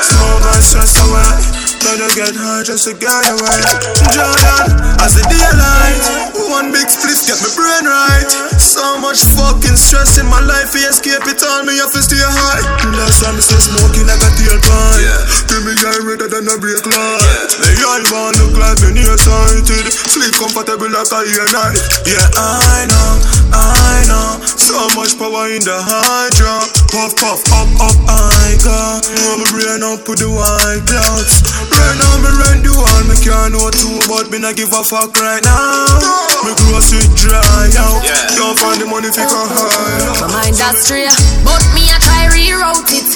Smoke and stress away. Gotta get high just to get away. Jordan, as the daylight. One big split get my brain right. So much fucking stress in my life. We escape it all. Me have to stay high. Last time I stay smoking like a tailpipe. Give me eye redder than a brake light. Me eye want look like me nearsighted. Sleep comfortable like a ear night. Yeah, I know, I know. So much power in the hydro. Puff, puff, up, up, I go. Want me brain up with the white clouds. Right now me rent the wall. Me can't know too, but me not give a fuck right now. Me grocery dry out. Don't find the money fi go high. From my industry, but me I try rewrote it.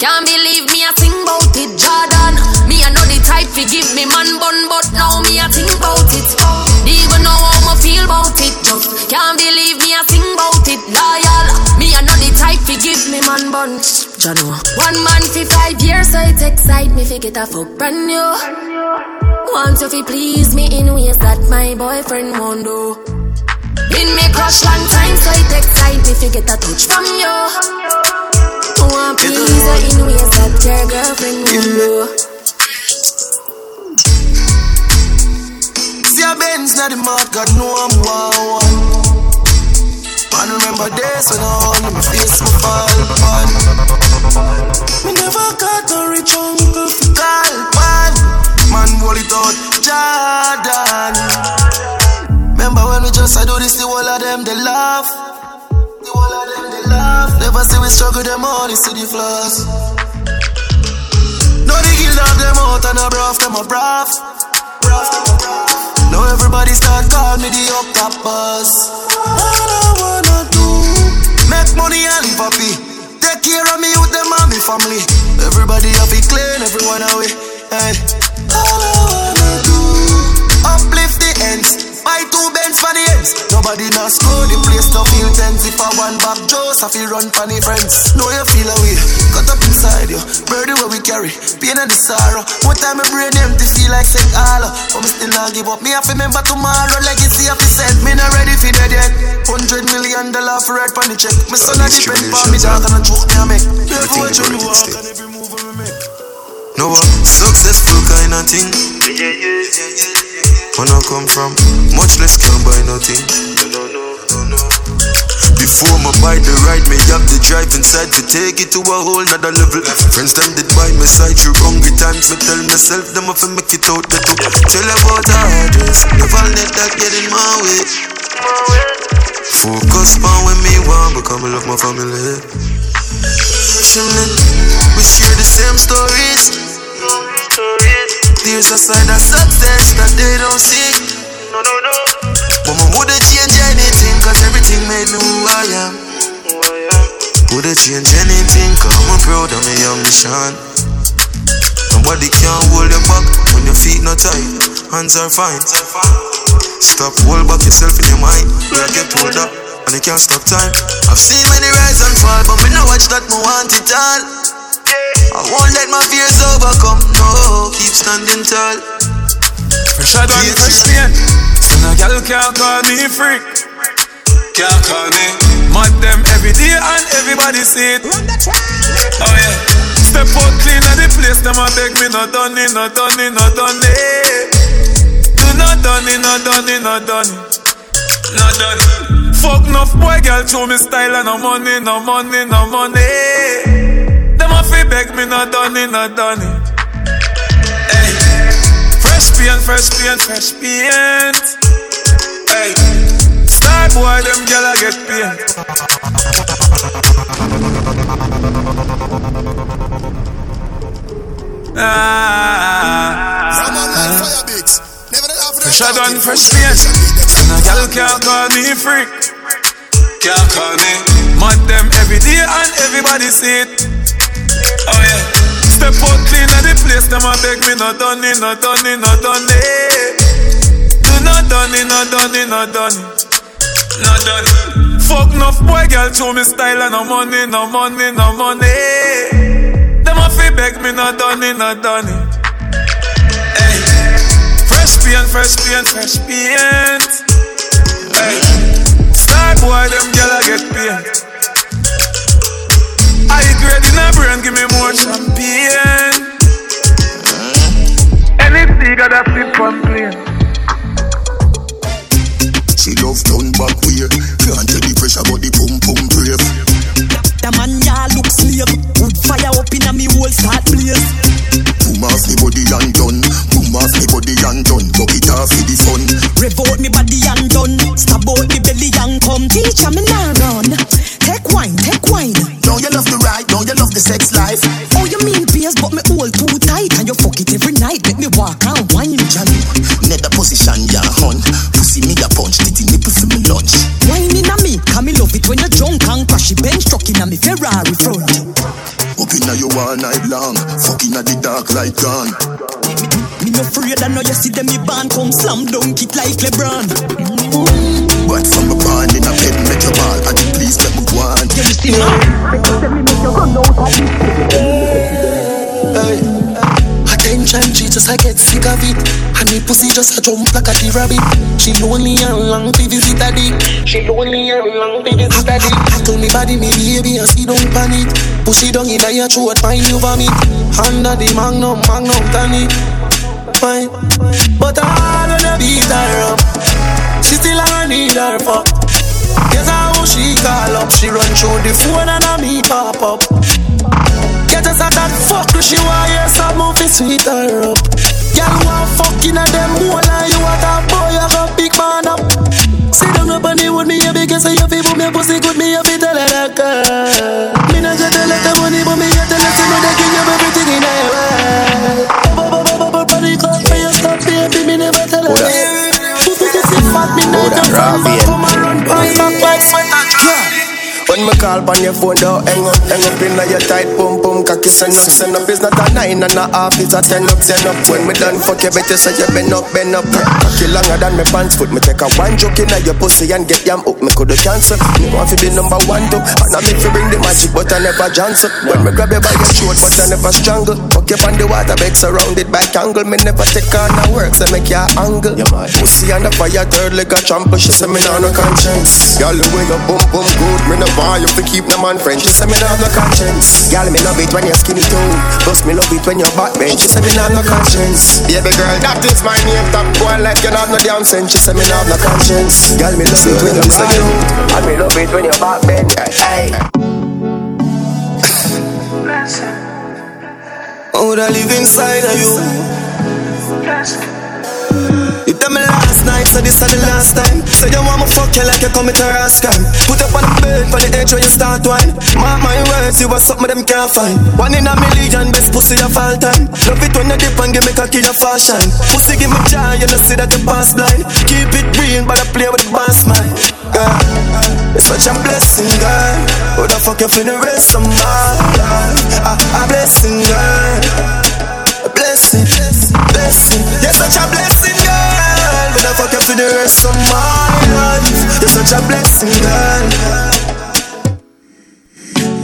Can't believe me I think about it, Jordan. Me I know the type fi give me man bun, but now me I think about it. Even know how me feel about it, just can't believe me I think about it, loyal. Me I know the type fi give me man bun, Jano. One man fi five years, so it excite me fi get a fuck brand new. Want you fi please me in ways that my boyfriend won't do. Been me crush long time, so it excite me fi get a touch from you. Want please you in ways that your girlfriend won't do. A Benz na the mouth, God know I'm wow. Man, remember days when I hold my face, my fall, man. Me never got a rich uncle for call, man. Man, roll it out, Jordan. Remember when we just I do oh, this, the whole of them they laugh. The whole of them they laugh. Never see we struggle, them only see the flaws. No, they kill them out and a bruv them a bruv. Now everybody start call me the up top. All I wanna do, make money and live happy. Take care of me with them and me family. Everybody have it clean, everyone away. Hey. All I wanna do, uplift the ends. Buy two bends for the ends. Nobody not school, the place no feel tense. If I want back Joes, I feel run for the friends. Know you feel away, cut up inside you. Birdie where we carry, pain and the sorrow. One time my brain empty, feel like sick all But me still not give up. Me have to remember tomorrow, legacy have to set. Me not ready for that yet. Hundred million dollar for red on the check. My son a depend for me, dog, and a joke me a make. Therefore, what you walk and every move we make. No uh, a successful kind of thing. When I come from. Much less can buy nothing. Before my buy the ride, me have the drive inside to take it to a whole nother level. Friends them did buy my side through hungry times. Me tell myself them if I make it out the top. Tell about the hardest, never let that get in my way. Focus on when me want, become I love my family. Chillin', we share the same stories. There's a side of success that they don't see. No, no, no. But I wouldn't change anything, cause everything made me who I am. Wouldn't change anything, cause I'm proud of my ambition. Nobody can hold you back when your feet not tight, hands are fine. Stop, hold back yourself in your mind, I get pulled up, and you can't stop time. I've seen many rise and fall, but me no watch that, me want it all. I won't let my fears overcome, no, keep standing tall. Fresh out on fresh pain. So no girl can't call me freak. Can't call me. Mad them every day and everybody see it. Oh yeah. Step out clean at the place, them a beg me not done it, not done it, not done it. Do not done it, not done it, not done it. Not done it. Fuck enough boy, girl, show me style and no money, no money, no money. Fi beg me not done it, not done it. Hey, fresh paint, fresh paint, fresh paint. Hey, star boy, them gyal a get paint. Ah, fresh out on fresh paint. So no gyal can't call me freak. Can't call me. Mad them every day and everybody see it. Oh yeah. Step out clean at the place, them a beg me not done it, not done it, not done it. Do not done it, not done it, not done it. Not done it. Fuck enough boy, girl, show me style and no money, no money, no money. Them a fi beg me not done it, not done it. Hey, fresh paint, fresh paint, fresh paint. Hey, star boy, them gyal a get paint. I grade in a brain, give me more champagne. Anything got a flip from plane. She love done back weird. Can't tell the pressure but the pum pum brave. The man ya look slave. Wood fire up in a me whole start blaze. Boom off me body and done. Boom off me body and done. Buck it off for the fun. Rev out me body and done. Stab out me belly and come. Teacher me nah run. Take wine, take wine. Now you love the ride, now you love the sex life. Oh you mean pierce but me hold too tight and you fuck it every night. Make me walk and wine, Johnny. Nether position, ya hun. Pussy me a punch, titty nipple for me lunch. Wine in a me, come me love it when you drunk and crash it bench truck in a me Ferrari front. Up inna you all night long, fucking at the dark light gone. Me me no afraid I know you see them me band come slam dunk it like LeBron. But from a band in a bed, make your ball, and please let me go on. You see me? Hey. Attention, Jesus, I get sick of it. And the pussy just a jump like a rabbit. She lonely and long to visit a dick. She lonely and long to visit a dick. I told me body, me baby, and see don't panic. Push it down in your throat, find you vomit. Under the magnum, magnum tonic. Fine. But all when I beat her up, she a need her fuck. Guess how she call up, she run through the phone and a me pop up. Get us at that fuck, she hear some movie sweet her up. Girl want fucking at them more like you a top boy, you got big man up. Sit down up and they want me a big so you feel me pussy good, me a fit tell her that uh. girl. Me not get a lot of money, but me get a lot of money, they give you everything in a world. Body call for your stuff, baby, me never tell her fat, me come and run. When me call on your phone, don't hang up, hang up in your tight boom boom, cocky send up, send up. It's not a nine and a half, it's a ten up, ten up. When me done fuck you, better say you bend up, bend up. Cocky longer than me pants foot. Me take a one joke in your pussy and get yam up. Me coulda cancel. Me want to be number one too. And I make you bring the magic, but I never cancel. When me grab you by your throat, but I never strangle. Fuck you on the water, beg surrounded by angle. Me never take on a work, so make your angle. Pussy on the fire, third leg a trample. She say me nah no conscience. Girl, the way you boom boom good, me no want Why you fi keep no man friend? She say me nah have no conscience. Girl, me love it when you're skinny too. Bust me love it when you're backbench. She say me nah have no conscience. Baby girl, that is my name. Top boy like you not no damn sense. She say me nah have no conscience. Girl, me love it when you're ride out. And me love it when you're backbench. Hey. I would I live inside of you? You tell me last night, so this is the last time. Say you want me fuck you like you commit a rascal. Put up on the bed for the edge where you start wine. Mark my words, you are something them can't find. One in a million, best pussy of all time. Love it when you dip and give me cocky your fashion. Pussy give me joy, you know see that you pass blind. Keep it real, but I play with the boss man. Girl, it's such a blessing, girl. Who the fuck you for the rest of my life? A, a blessing, girl. A blessing, blessing. You're such a blessing, girl. Who the fuck you for the rest of my life? You're such a blessing, girl.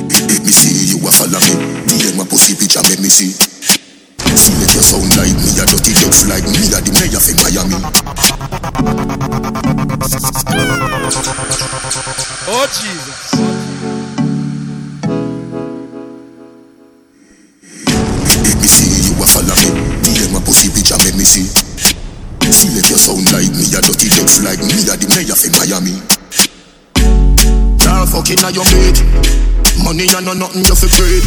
Let me see you a follow me. DM my pussy picture, make me see. See make you sound like me, a dirty text like me, a the mayor from Miami. Oh Jesus. Let me see you a follow me. DM my pussy picture, make me see. See make you sound like me, a dirty text like me, a the mayor from Miami. Girl, fucking on your mate. Money and no nothing you fi afraid.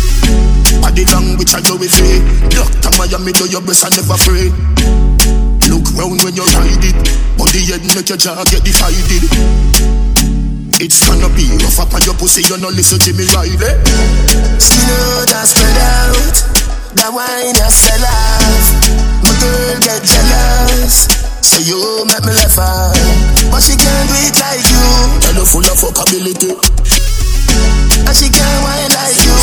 Body language I do with it. Doctor Miami do your best and never afraid. Look round when you ride it. Body head make your jaw get divided. It's gonna be rough up on your pussy, you no listen to me Riley. Skin out and spread out. That wine you sell off. My girl get jealous. So you make me laugh out. But she can't do it like you. Her full of fuckability. And she can't wine like you.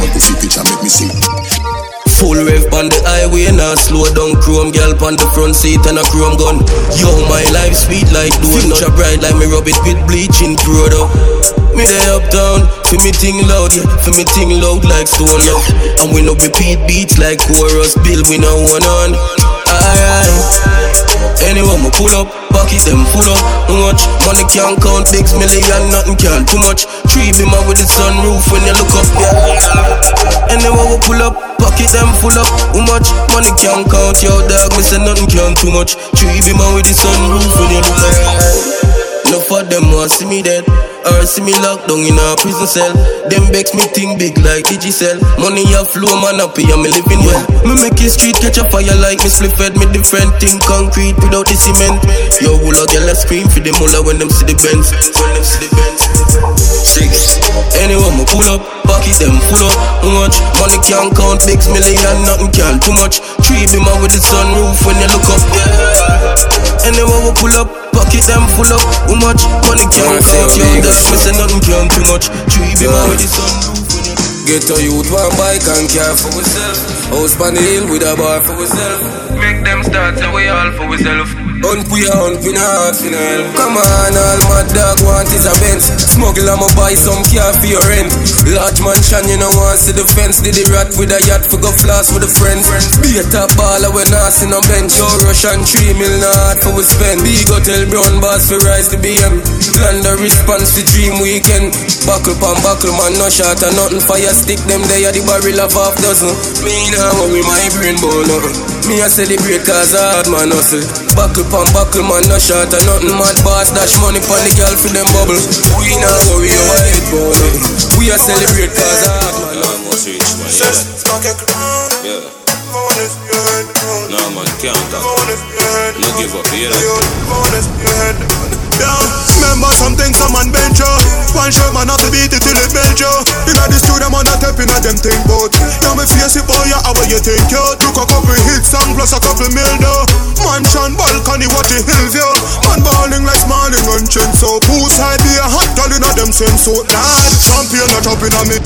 My pussy picture make me see. Full rev on the highway now slow down chrome girl on the front seat and a chrome gun. Yo, my life sweet like doing Future bright like me rub it with bleaching powder. Oh. Me dey uptown, for me ting loud, yeah, for me ting loud like stone, yo. And we no repeat beats like chorus, bill we no one on. Alright. Anyone me pull up, pocket them full up. Much money can't count, big million, nothing can too much. Tree beamer with the sunroof when you look up, yeah. Anyone we pull up, pocket them full up. How much money can't count, yo dog? Me say nothing can too much. Tree beamer with the sunroof when you look up. No for them want see me dead Or see me locked down in a prison cell. Them begs me think big like Digicel Money a flow man happy and me living well. Me make it street catch a fire like me split fed. Me different thing concrete without the cement. Yo a girl a scream for the mullah when them see the Benz. When them see the Benz Six. Anyone me pull up Pocket them full up. Much money can't count Bigs million nothing can. Too much Tree beamer with the sunroof when you look up. Yeah. Anyone we pull up Pocket them full up. How much money can't count Yo dog me say nothing can. Too much Tree beamer with the sunroof Get a youth one bike and car for ourselves. House on the hill with a bar. For ourselves. Make them start say we all for ourselves. Hunt we a hunt we no help. Come on, all my dog want is a Benz. Smuggle I'ma buy some car for your rent. Large mansion you know want see the fence. Did the rat with a yacht for go floss with the friends. Be a top baller when I see no bench. Yo Russian three mil not for we spend. Big hotel brown boss for rise to BM. Land the response to dream weekend. Buckle pan buckle man no shot and nothing fire stick them there are the barrel of half dozen. Me nah worry my brain bone nothing. Me a celebrate cause I hard man hustle. Buckle pan buckle man no shot and nothing mad boss dash money pon the girl for them bubble. We nah worry our head bone nothing. We a celebrate cause I hard man hustle. Yeah. No man can't talk. No give up, you Yeah, remember something some man bench you. One shot man have to beat it till it belt you. Inna the studio man a tapping at them thing bout Now me face it boy yeah how you think you Took a couple hits song plus a couple mil though Mansion balcony watch the hillview Man balling like smiling on chin so Poolside be a hot girl inna them sense so Lad, champion a top inna me.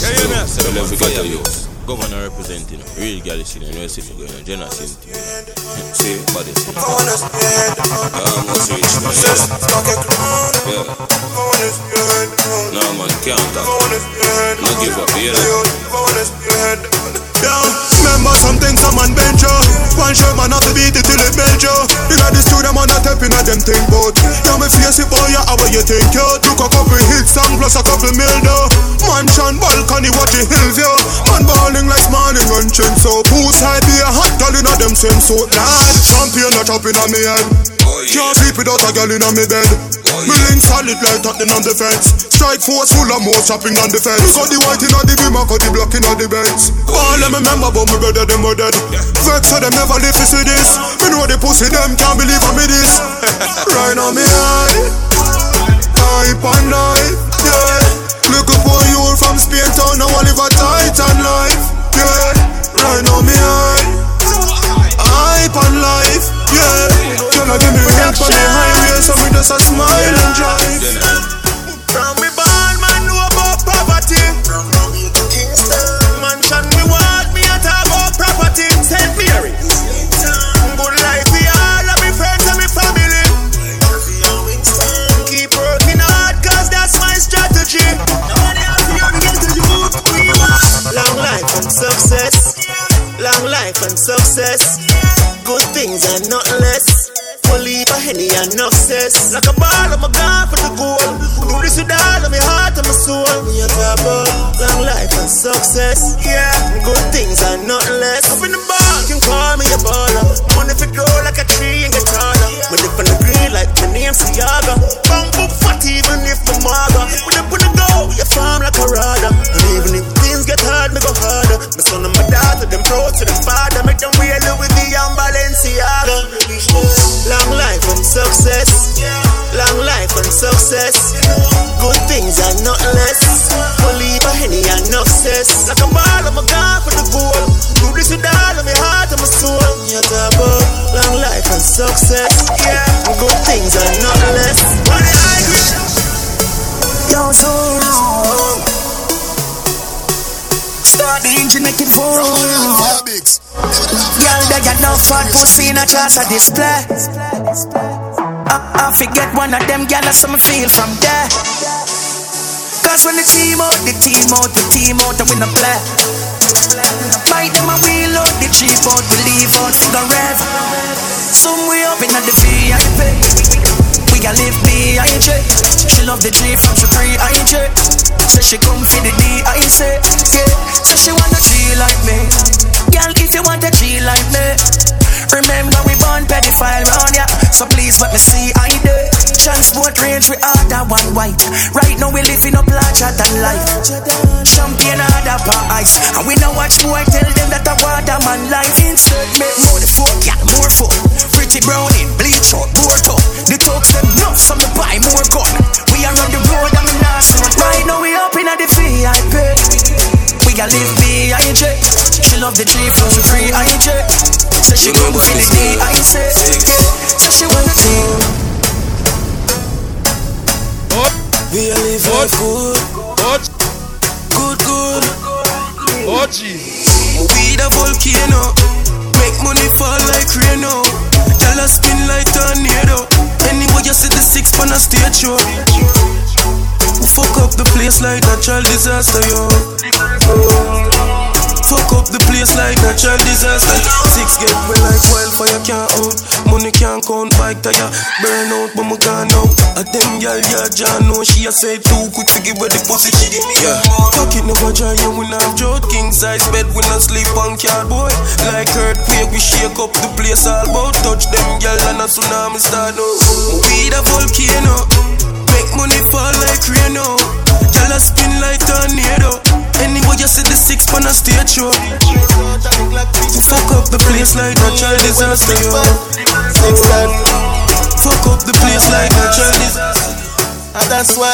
Yeah, yeah, yeah. So, love we got you. Governor representing, real girl is in the university going on, Jenna Sin. See, body. Yeah, I'm most rich, man. Yeah. yeah. No, man, can't talk. No give up, you know. Yeah, remember some man bench you One shot man have to beat it till it belt you Inna the studio man a tapping of them think about. Yeah, me face it, boy, yeah, how you think you took a couple hits song plus a couple mil though. Mansion, balcony, what the hillview. Man balling like morning run chin so poolside be a hot girl in a them same suit, lad. Champion a chopping on me head. Oh, Can't sleep without a girl in a me bed. Oh, me link solid like Tottenham on the fence. Strike force full of more chopping on the fence. Got the white in the beam, I got the black in the Benz. Oh, All them remember but me brother them were dead. Vex so them never live to see this. Me know the pussy them can't believe I me this. right on me eye, hype on life, yeah. Look up on you from Spain town, now I live a titan life, yeah. Right on me eye, hype on life, yeah. You know give me rap on the so me just a smile class of display. I, I forget one of them girl, some feel from there. Cause when the team out, the team out, the team out, and we no play. Bite them and wheel out, the cheap out, we leave out, figure rev. Some up in the VIP. We can live B.I.J. She love the G from she free I.J. Say she come for the D.I.C. Say So please let me see I did Transport range we order one white. Right now we living up larger than life. Champagne order per ice. And we now watch boy tell them that I want a man life. Insert make more the fuck yeah more fun Pretty brownie, bleach out poor top The talks them nuts so me buy more gun. We are on the road me not slow Right now we up in the VIP We got live B.I.J. She love the G from free I.J. Say she come for the D, I yeah. Say she wanna team. We are live life good. Good, good. Oh, We the volcano. Make money fall like rain now. Dollar spin like tornado. Anyway, you see the six pan a stage show. We fuck up the place like natural disaster, yo. Fuck up the place like natural disaster. Six get me like wildfire can't out. Money can't count bike tire. Burn out, but me gone out. A them gal, yeah, John know she a say too quick to give her the pussy. She give me yeah. Fuck it, never dry, you we not drought. King size bed, we not sleep on cardboard. Like earthquake, we shake up the place all about. Touch them gal and a tsunami start now. We the volcano. Make money fall like rain now. Dollar spin like tornado. Anyway, you see the six pan a stage show. Fuck up the place like natural disaster, yo. Fuck up the place like natural disaster. And that's why.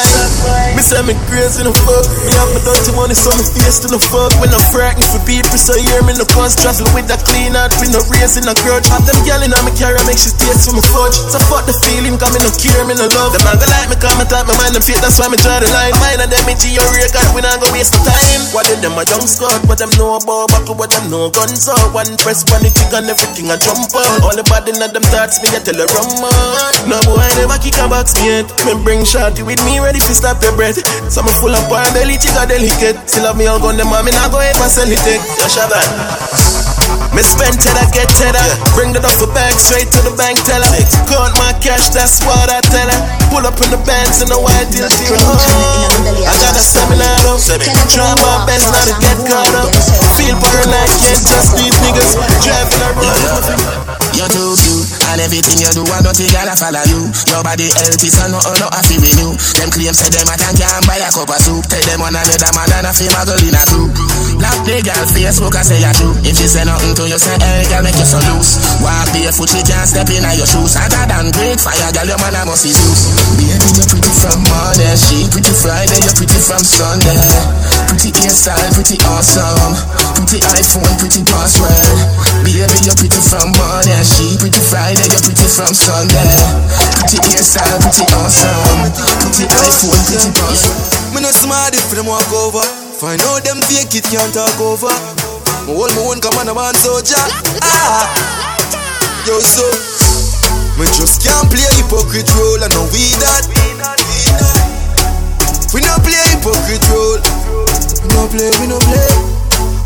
Me say me crazy no fuck. Me have my dirty money so me face to no fuck. When I'm frightened for people so hear me no cause Travel with that clean heart with no raising a grudge. Have them yelling on me carry make she taste for me fudge. So fuck the feeling cause me no care me no love. Them not gonna like me cause me talk my mind them fit that's why me draw the line. Mine and them your rear God we not gonna waste the time. What did them a young squad what them know about buckle what them know guns out. One press one it and everything a jump out. All the body in them thoughts me I tell her run No boy never kick a box me yet Me bring shot you with me ready to stop your breath. So me full up on belly, chica delicate. Still have me all gun them man, me not go ahead and sell it eh. take. Yeah, Shabbat. Me spend cheddar, get cheddar. Bring the duffel bag straight to the bank teller. Count my cash, that's what I tell her. Pull up in the bands in the white till she home. I got a seminar though. Try my best not to get caught up. Feel paranoid, can't trust these niggas. Driving around. You're too cute, and everything you do, I don't think I'll follow you. Your body healthy, so no, oh, no, I feel renew. Them claims say them, I can't buy a cup of soup. Take them one another man and I feel my girl in a soup. Black the girl Facebook, I say you're true. If she say nothing to you, say, hey, girl, make you so loose. Walk barefoot, she can't step in your shoes. I got than great fire, girl, your man, I must be Zeus. Baby, you're pretty from Monday, she pretty Friday, you're pretty from Sunday. Pretty hairstyle, pretty awesome. Pretty iPhone, pretty password. Baby, you're pretty from Monday she pretty Friday, you're pretty from Sunday. Pretty hairstyle, pretty awesome. Pretty iPhone, pretty boss. Me no smart if them walk over. Find out them fake it can't talk over. My own come on a man soldier. Ah, yo so. Me just can't play hypocrite role and no we that. We no play hypocrite role. We no play, we no play.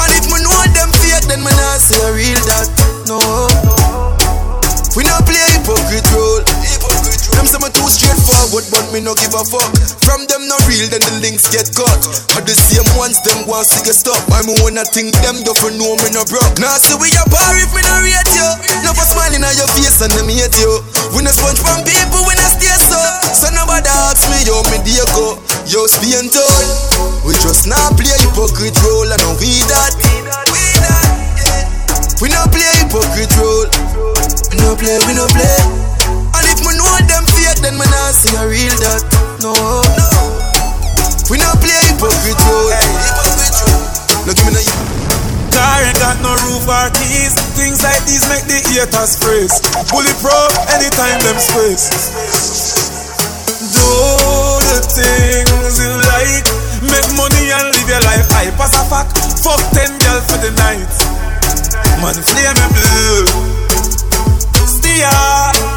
And if me know them fake, then me not say a real that. No. We not play hypocrite role. Them say me too straightforward, but me no give a fuck. From them no real, then the links get cut. But the same ones them want to get stop. I me wanna think them do for know me no broke. Now see we a bar if me no rate you. No for smiling on your face and them hate you. We no sponge from people when I stay so. So nobody ask me yo me dear go. Yo Spain told. We just not play hypocrite role and no we that. We that. We no play hypocrite role. We no play, we no play. Then me not see a real that. No, no. We no play hypocrite No, give me no. Car ain't got no roof or keys. Things like these make the haters freeze. Bulletproof anytime them squeeze. Do the things you like. Make money and live your life high. Pass a fact. Fuck ten girls for the night. Man, flame me blue. Stay.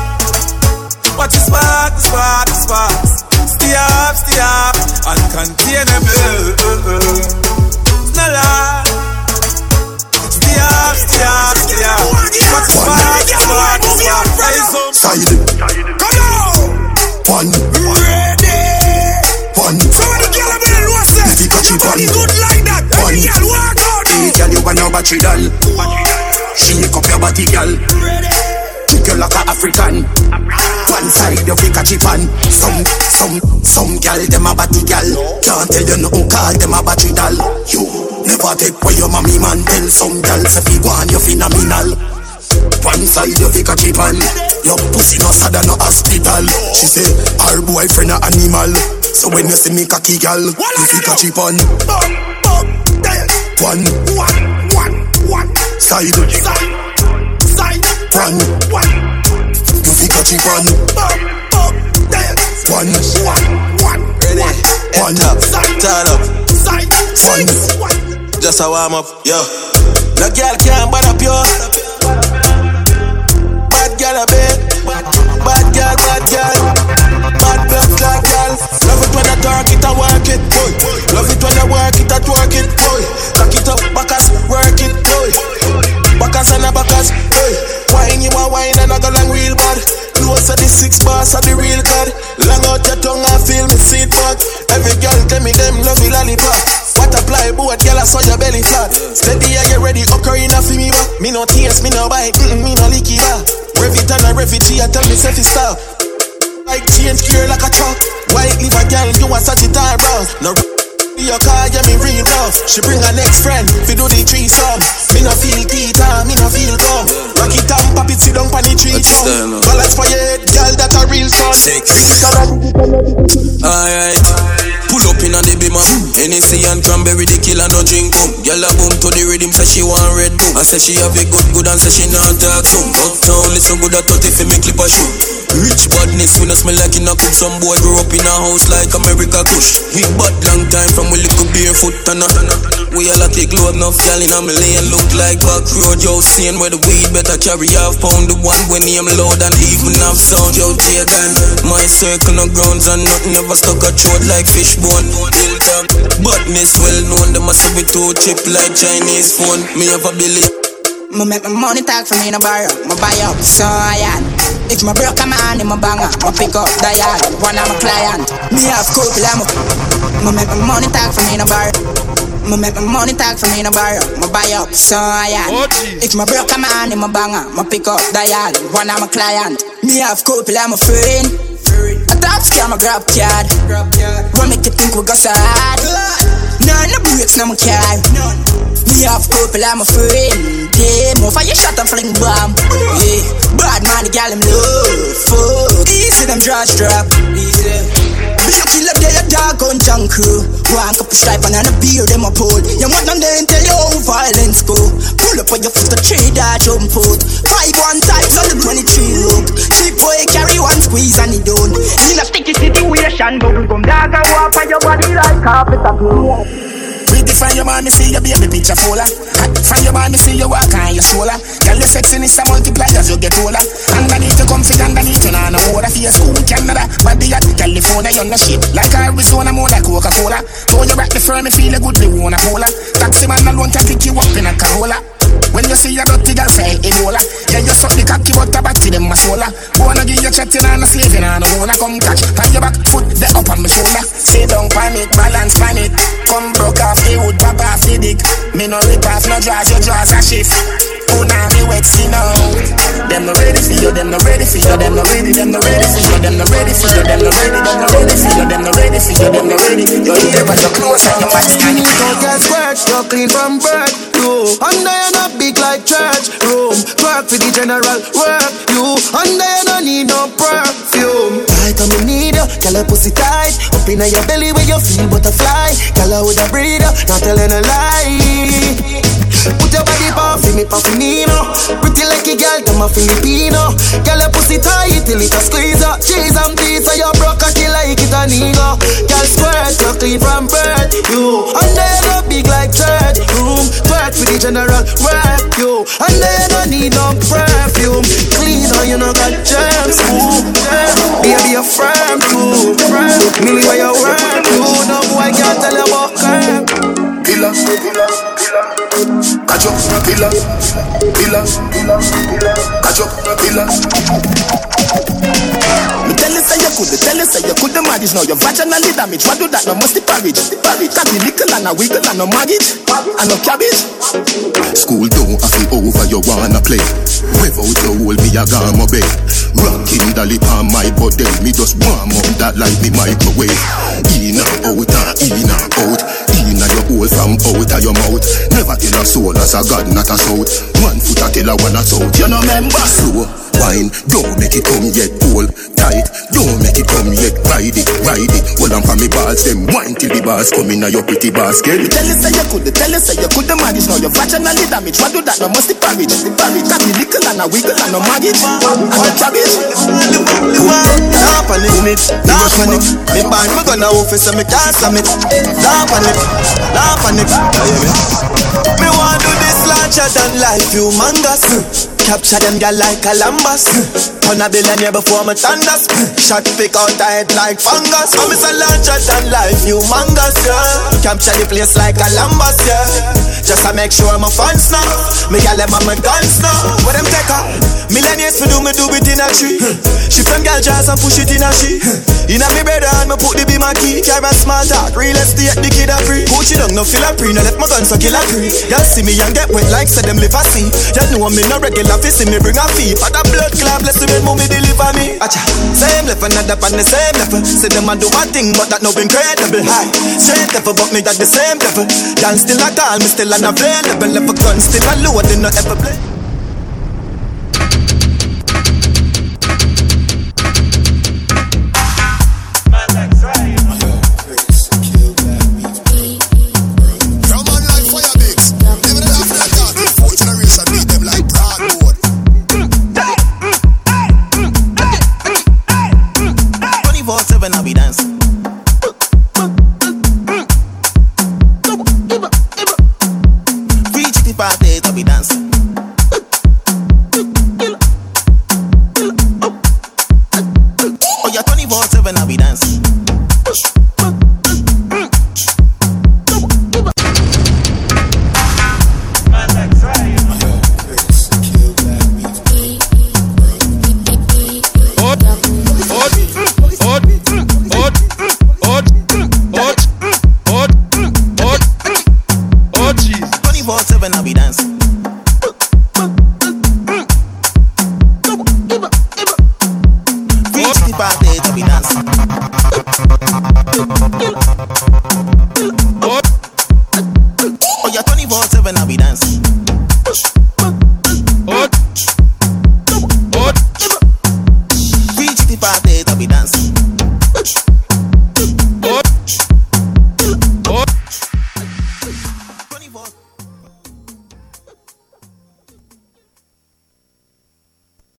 Watch the spark, the spark, the spark. Stay up, stay up. Uncontainable. It's eh, eh, eh. not lie. Stay up, stay up, stay up. Watch the spark, the spark, the spark. Rise up. Side. Come on. One. Ready. One. So when the girl I'm in the say, If you catch it, one. good like that. The girl walk out, girl, you want no battery doll. Shake up your body, girl. Kick you like a African. One side you catch it on. Some, some, some girl them a batty girl. Can't tell you nothing, call them a battery doll. You never take away your mommy man. Tell some girl say fi go on you phenomenal. One side you catch it on. Your pussy no sad no hospital. She say her boyfriend a animal. So when you see me cocky girl, you fi catch it on. One, one, one, one. Side, side, side. One, fi catch. One, one, one. Ready? One. Up. One. Just a warm up, yo. No girl can't bad up yo. Bad girl a bit. Bad girl, bad girl. Bad blood clot girl. Love it when I talk it and work it, boy. Love it when I work it and twerk it, boy. Cock it up, backers, work it, boy. Backers and a backers, hey. Wine you a wine and I go long real bad. Close to the six bars of the real god. Long out your tongue, I feel me seat back. Every girl tell me them love me lollipop. What apply, boy, girl, I saw your belly flat. Steady, I get ready, ocarina for me back. Me no tears, me no bite, mm me no licky back. Rev it and a refugee, I tell me selfie stop. Like change gear like a truck. White leave a girl, do a Sagittarius. No your car, yeah, me real rough. She bring her next friend, fi do the threesome. Me no feel Peter, me no feel gum. Rock it and pop it, sit down pon the tree tongue. Balance for your head, girl, that a real. Six. Alright. Pull up in a the up. NC and cranberry, the killer no drink up. Girl a boom to the rhythm, say she want red boom. I say she have a good good and say she not talk some. Uptown listen good at 30 fi me clip a shoot. Rich badness, we no smell like in a cook. Some boy grew up in a house like America Kush. We bad long time from we little barefoot and We all a take load enough gal in a me lane Look like back road, yo, seeing where the weed better carry half pound The one when name loud and even have sound, yo, take and My circle no grounds and nothing ever stuck a throat like fishbone Badness well known, them a say we two chip like Chinese phone Me have a Billy Me make my money talk for me no borrow. Me buy up so iron. If my broke a man in my banger, me pick up the yard. One of my client. Me have couple I'm Me make my money talk for me no borrow. Me make my money talk for me no borrow. Me buy up so iron. Oh, if my broke a man in my banger, me pick up the yard. One of my client. Me have couple I'm a friend. Top scam a grab card. What make you think we go so hard? None no breaks, no my car. Me have couple, I'm a friend. Yeah, more fire shot and fling bomb. Yeah, bad man, the him love. Fuck, easy them draw strap. Easy. A killer, they a dog on junk crew. One cup of stripe and a beer, them a pull. You want them then tell you how violence go. Pull up on your foot, a tree that jump out. Five one times on the 23 look. Three boy carry one squeeze and he done. In a sticky situation, bubble gum dog a walk on your body like carpet of glue. Pretty from your me see your baby picture fuller. From your me see you walk on your solar. Girl, your sexiness a multiply as you get older. Underneath you comfy, underneath you nah no water. For your school, Canada, body at California, you're no shit. Like Arizona, more like Coca-Cola. Throw you back the firm, me feel a good, me wanna polar. Taxi man alone can pick you up in a Corolla. When you see a dirty girl say Ebola Yeah, you suck the cocky but the body them a sola Wanna give you chatting and a slaving and a wanna come catch. Pan your back, put the up on my shoulder. Sit down pan it, balance pan it. Come broke off the wood, pop off the dick. Me no rip off, no jaws, your jaws a shift Oh now me wet see now. Them no ready for you, them no ready for you Them no ready, them no ready for you Them no ready for you, them no ready Them no ready for you, them no ready for you Them no ready. Your ear but your clothes and your body and your Don't get scratched, you're clean from birth. You under you not big like church room Work for the general work. You Under you don't need no perfume Tight on me need you, girl your pussy tight Up in your belly where you feel butterfly Girl I would a breather, not telling a lie Put your body off me, Nino. Pretty like a girl, I'm a Filipino. Girl, your pussy tight till it a squeeze up. Cheese and pizza, you broke cocky like it a nigga. Girl, squirt, you clean from birth. You, and then no big like church room. Twerk for the general work. You, and then no need no perfume. Clean or you no got germs. Ooh, baby, you're firm too. Millie, where you work? You, no boy can't tell you about curb. Killer, killer, killer. Catch up, killer, killer, catch up, killer. Me tell you say you could, tell you say you could the marriage Now your vaginally damaged, what do that? No must the parage Parage, got the nickel and a wiggle and no marriage And no cabbage School don't have it over, you wanna play Without you hold me, I got my bed Rocking lip on my body. Me just warm up that like me microwave. In and out and in and out In and your hole from out of your mouth. Never tell a soul as a god, not a south One foot a tell a one a south You know member Slow. Wine, don't make it come yet Hold tight, don't make it come yet Ride it, ride it. Hold on for me balls Them wine till the bars come in your pretty basket. Me tell you say you could, tell you say you could. The marriage Now your vaginally damaged, what do that? No must the parage The parage, got the nickel and a wiggle and no marriage And no cabbage. Nah panic, nah panic Me band me gonna office so me can't summit Nah panic, nah panic Me want do this larger than life, humongous Capture them girl like Columbus. Turn a billionaire before me thunders. Shot pick out a head like fungus. I'm a larger than life, humongous, yeah. Capture the place like Columbus, yeah. Just to make sure my fans know Me girl them on my guns now. What them take her? Millionaires for do me do it in a tree. Shift them girl jazz and push it in a she In a me brother and me put the be my key. Carry a small talk, real estate the kid a free. Gucci don't no feel a pre, no left my gun so kill a pre Y'all see me and get wet like said them live a sea. Y'all know me no regular fi see me bring a fee For the blood clot bless me mommy deliver me. Acha, same level another on the same level Say them a do one thing but that no been incredible. High Straight level but me at the same level Y'all still a call me still unavailable. Level gun still a load they no ever play